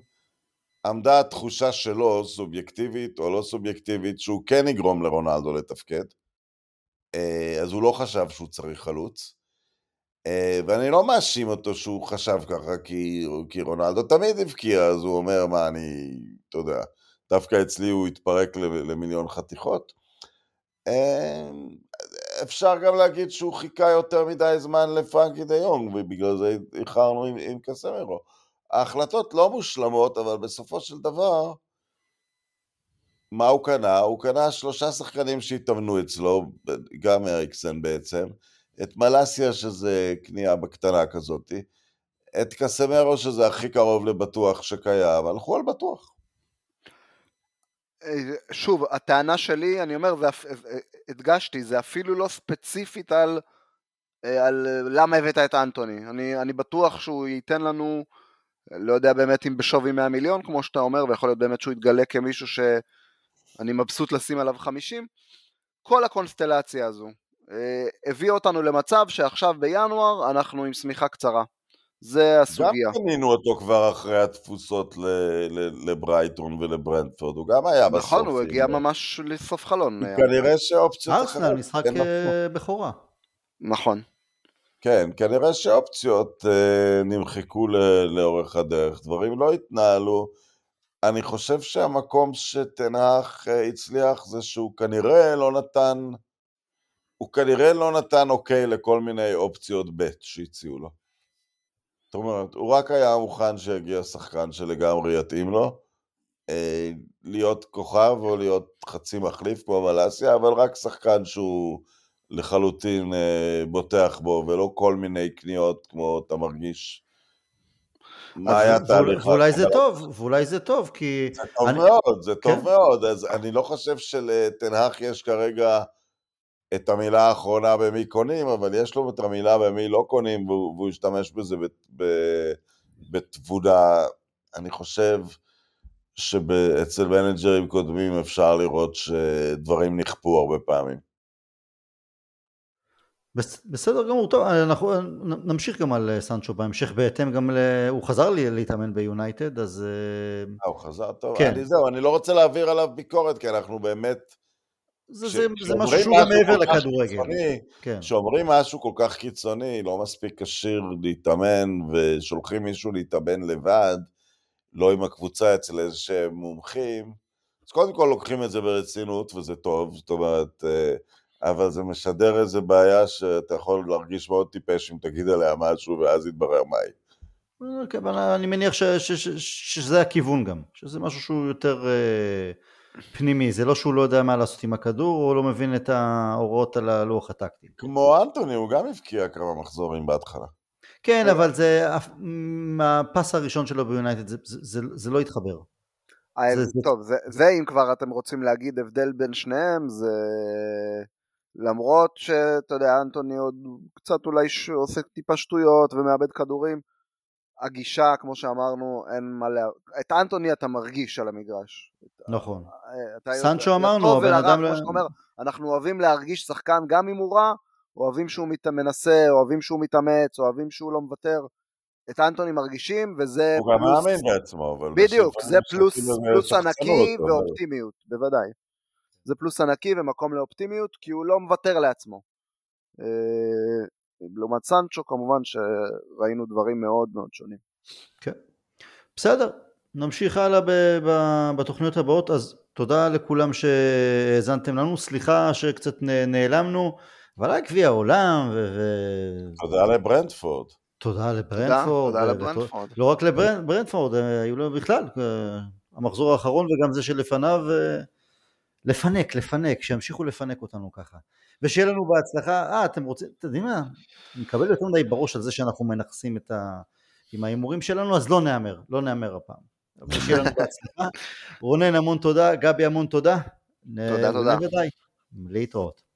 עמדה התחושה שלו, סובייקטיבית או לא סובייקטיבית, שהוא כן יגרום לרונלדו לתפקד. אה, אז הוא לא חשב שהוא צריך חלוץ. אה, ואני לא מאשים אותו שהוא חשב ככה, כי, כי רונלדו תמיד הבקיע, אז הוא אומר, מה, אני, אתה יודע, דווקא אצלי הוא התפרק למיליון חתיכות. אה, אפשר גם להגיד שהוא חיכה יותר מדי זמן לפרנקי דה יונג, ובגלל זה איחרנו עם, עם קסמרו. ההחלטות לא מושלמות, אבל בסופו של דבר, מה הוא קנה? הוא קנה שלושה שחקנים שהתאמנו אצלו, גם אריקסן בעצם, את מלאסיה שזה קנייה בקטנה כזאתי, את קסמרו שזה הכי קרוב לבטוח שקיים, הלכו על בטוח. אה, שוב, הטענה שלי, אני אומר, הדגשתי, זה אפילו לא ספציפית על, אה, על למה הבאת את אנטוני. אני, אני בטוח שהוא ייתן לנו, לא יודע באמת אם בשווי 100 מיליון, כמו שאתה אומר, ויכול להיות באמת שהוא יתגלה כמישהו ש... אני מבסוט לשים עליו 50, כל הקונסטלציה הזו אה, הביאה אותנו למצב שעכשיו בינואר אנחנו עם שמיכה קצרה. זה הסוגיה. גם קנינו אותו כבר אחרי התפוסות לברייטון ולברנדפורד, הוא גם היה בסוף. נכון, הוא הגיע ממש לסוף חלון. כנראה שאופציות ארסנל, משחק כן אה, בכורה. נכון. כן, כנראה שאופציות אה, נמחקו לאורך הדרך, דברים לא התנהלו. אני חושב שהמקום שתנח אה, הצליח זה שהוא כנראה לא נתן, הוא כנראה לא נתן אוקיי לכל מיני אופציות ב' שהציעו לו. זאת אומרת, הוא רק היה מוכן שיגיע שחקן שלגמרי יתאים לו, אה, להיות כוכב או להיות חצי מחליף כמו מלאסיה, אבל רק שחקן שהוא לחלוטין אה, בוטח בו, ולא כל מיני קניות כמו אתה מרגיש מה היה התהליך? ואולי זה טוב, ואולי זה טוב, כי... זה טוב אני... מאוד, זה טוב כן? מאוד, אז אני לא חושב שלתנהך יש כרגע את המילה האחרונה במי קונים, אבל יש לו את המילה במי לא קונים, והוא, והוא ישתמש בזה בתבונה. אני חושב שאצל מנג'רים קודמים אפשר לראות שדברים נכפו הרבה פעמים. בסדר גמור, טוב, אנחנו נמשיך גם על אה, סנצ'ו בהמשך בהתאם גם, ל... הוא חזר לי להתאמן ביונייטד, אז... אה, אה, הוא חזר טוב, כן. אני זהו, אני לא רוצה להעביר עליו ביקורת, כי אנחנו באמת... זה, ש... זה, זה משהו שהוא גם מעבר לכדורגל. כן. כשאומרים משהו כל כך קיצוני, לא מספיק כשיר להתאמן, ושולחים מישהו להתאמן לבד, לא עם הקבוצה אצל איזה שהם מומחים, אז קודם כל לוקחים את זה ברצינות, וזה טוב, זאת אומרת... אבל זה משדר איזה בעיה שאתה יכול להרגיש מאוד טיפש אם תגיד עליה משהו ואז יתברר מה היא. אוקיי, אני מניח ש, ש, ש, שזה הכיוון גם, שזה משהו שהוא יותר אה, פנימי, זה לא שהוא לא יודע מה לעשות עם הכדור, או לא מבין את ההוראות על הלוח הטקטי. כמו אנטוני, הוא גם הבקיע כמה מחזורים בהתחלה. כן, אבל זה, הפס הראשון שלו ביונייטד, זה, זה, זה, זה לא התחבר. זה, זה... טוב, זה, זה אם כבר אתם רוצים להגיד הבדל בין שניהם, זה למרות שאתה יודע, אנטוני עוד קצת אולי ש... עושה טיפה שטויות ומאבד כדורים, הגישה, כמו שאמרנו, אין מה לה... את אנטוני אתה מרגיש על המגרש. נכון. סנצ'ו אמרנו, הבן אדם... כמו שאתה אומר, אנחנו אוהבים להרגיש שחקן גם אם הוא רע, אוהבים שהוא מת... מנסה, אוהבים שהוא מתאמץ, אוהבים שהוא לא מוותר. את אנטוני מרגישים, וזה הוא פלוס... הוא גם מאמין בעצמו, אבל... בדיוק, זה פלוס, פלוס ענקי ואופטימיות, בוודאי. זה פלוס ענקי ומקום לאופטימיות, כי הוא לא מוותר לעצמו. אה, לעומת סנצ'ו כמובן שראינו דברים מאוד מאוד שונים. כן. בסדר, נמשיך הלאה בתוכניות הבאות, אז תודה לכולם שהאזנתם לנו, סליחה שקצת נעלמנו, אבל היה גביע העולם ו... תודה לברנדפורד. תודה לברנדפורד. תודה לברנדפורד. לא רק לברנדפורד, היו לו בכלל, המחזור האחרון וגם זה שלפניו, לפנק, לפנק, שימשיכו לפנק אותנו ככה. ושיהיה לנו בהצלחה, אה, אתם רוצים, אתם יודעים מה, אני מקבל יותר מדי בראש על זה שאנחנו מנכסים את ה... עם ההימורים שלנו, אז לא נהמר, לא נהמר הפעם. אבל שיהיה לנו בהצלחה. רונן, המון תודה, גבי, המון תודה. תודה, תודה. להתראות.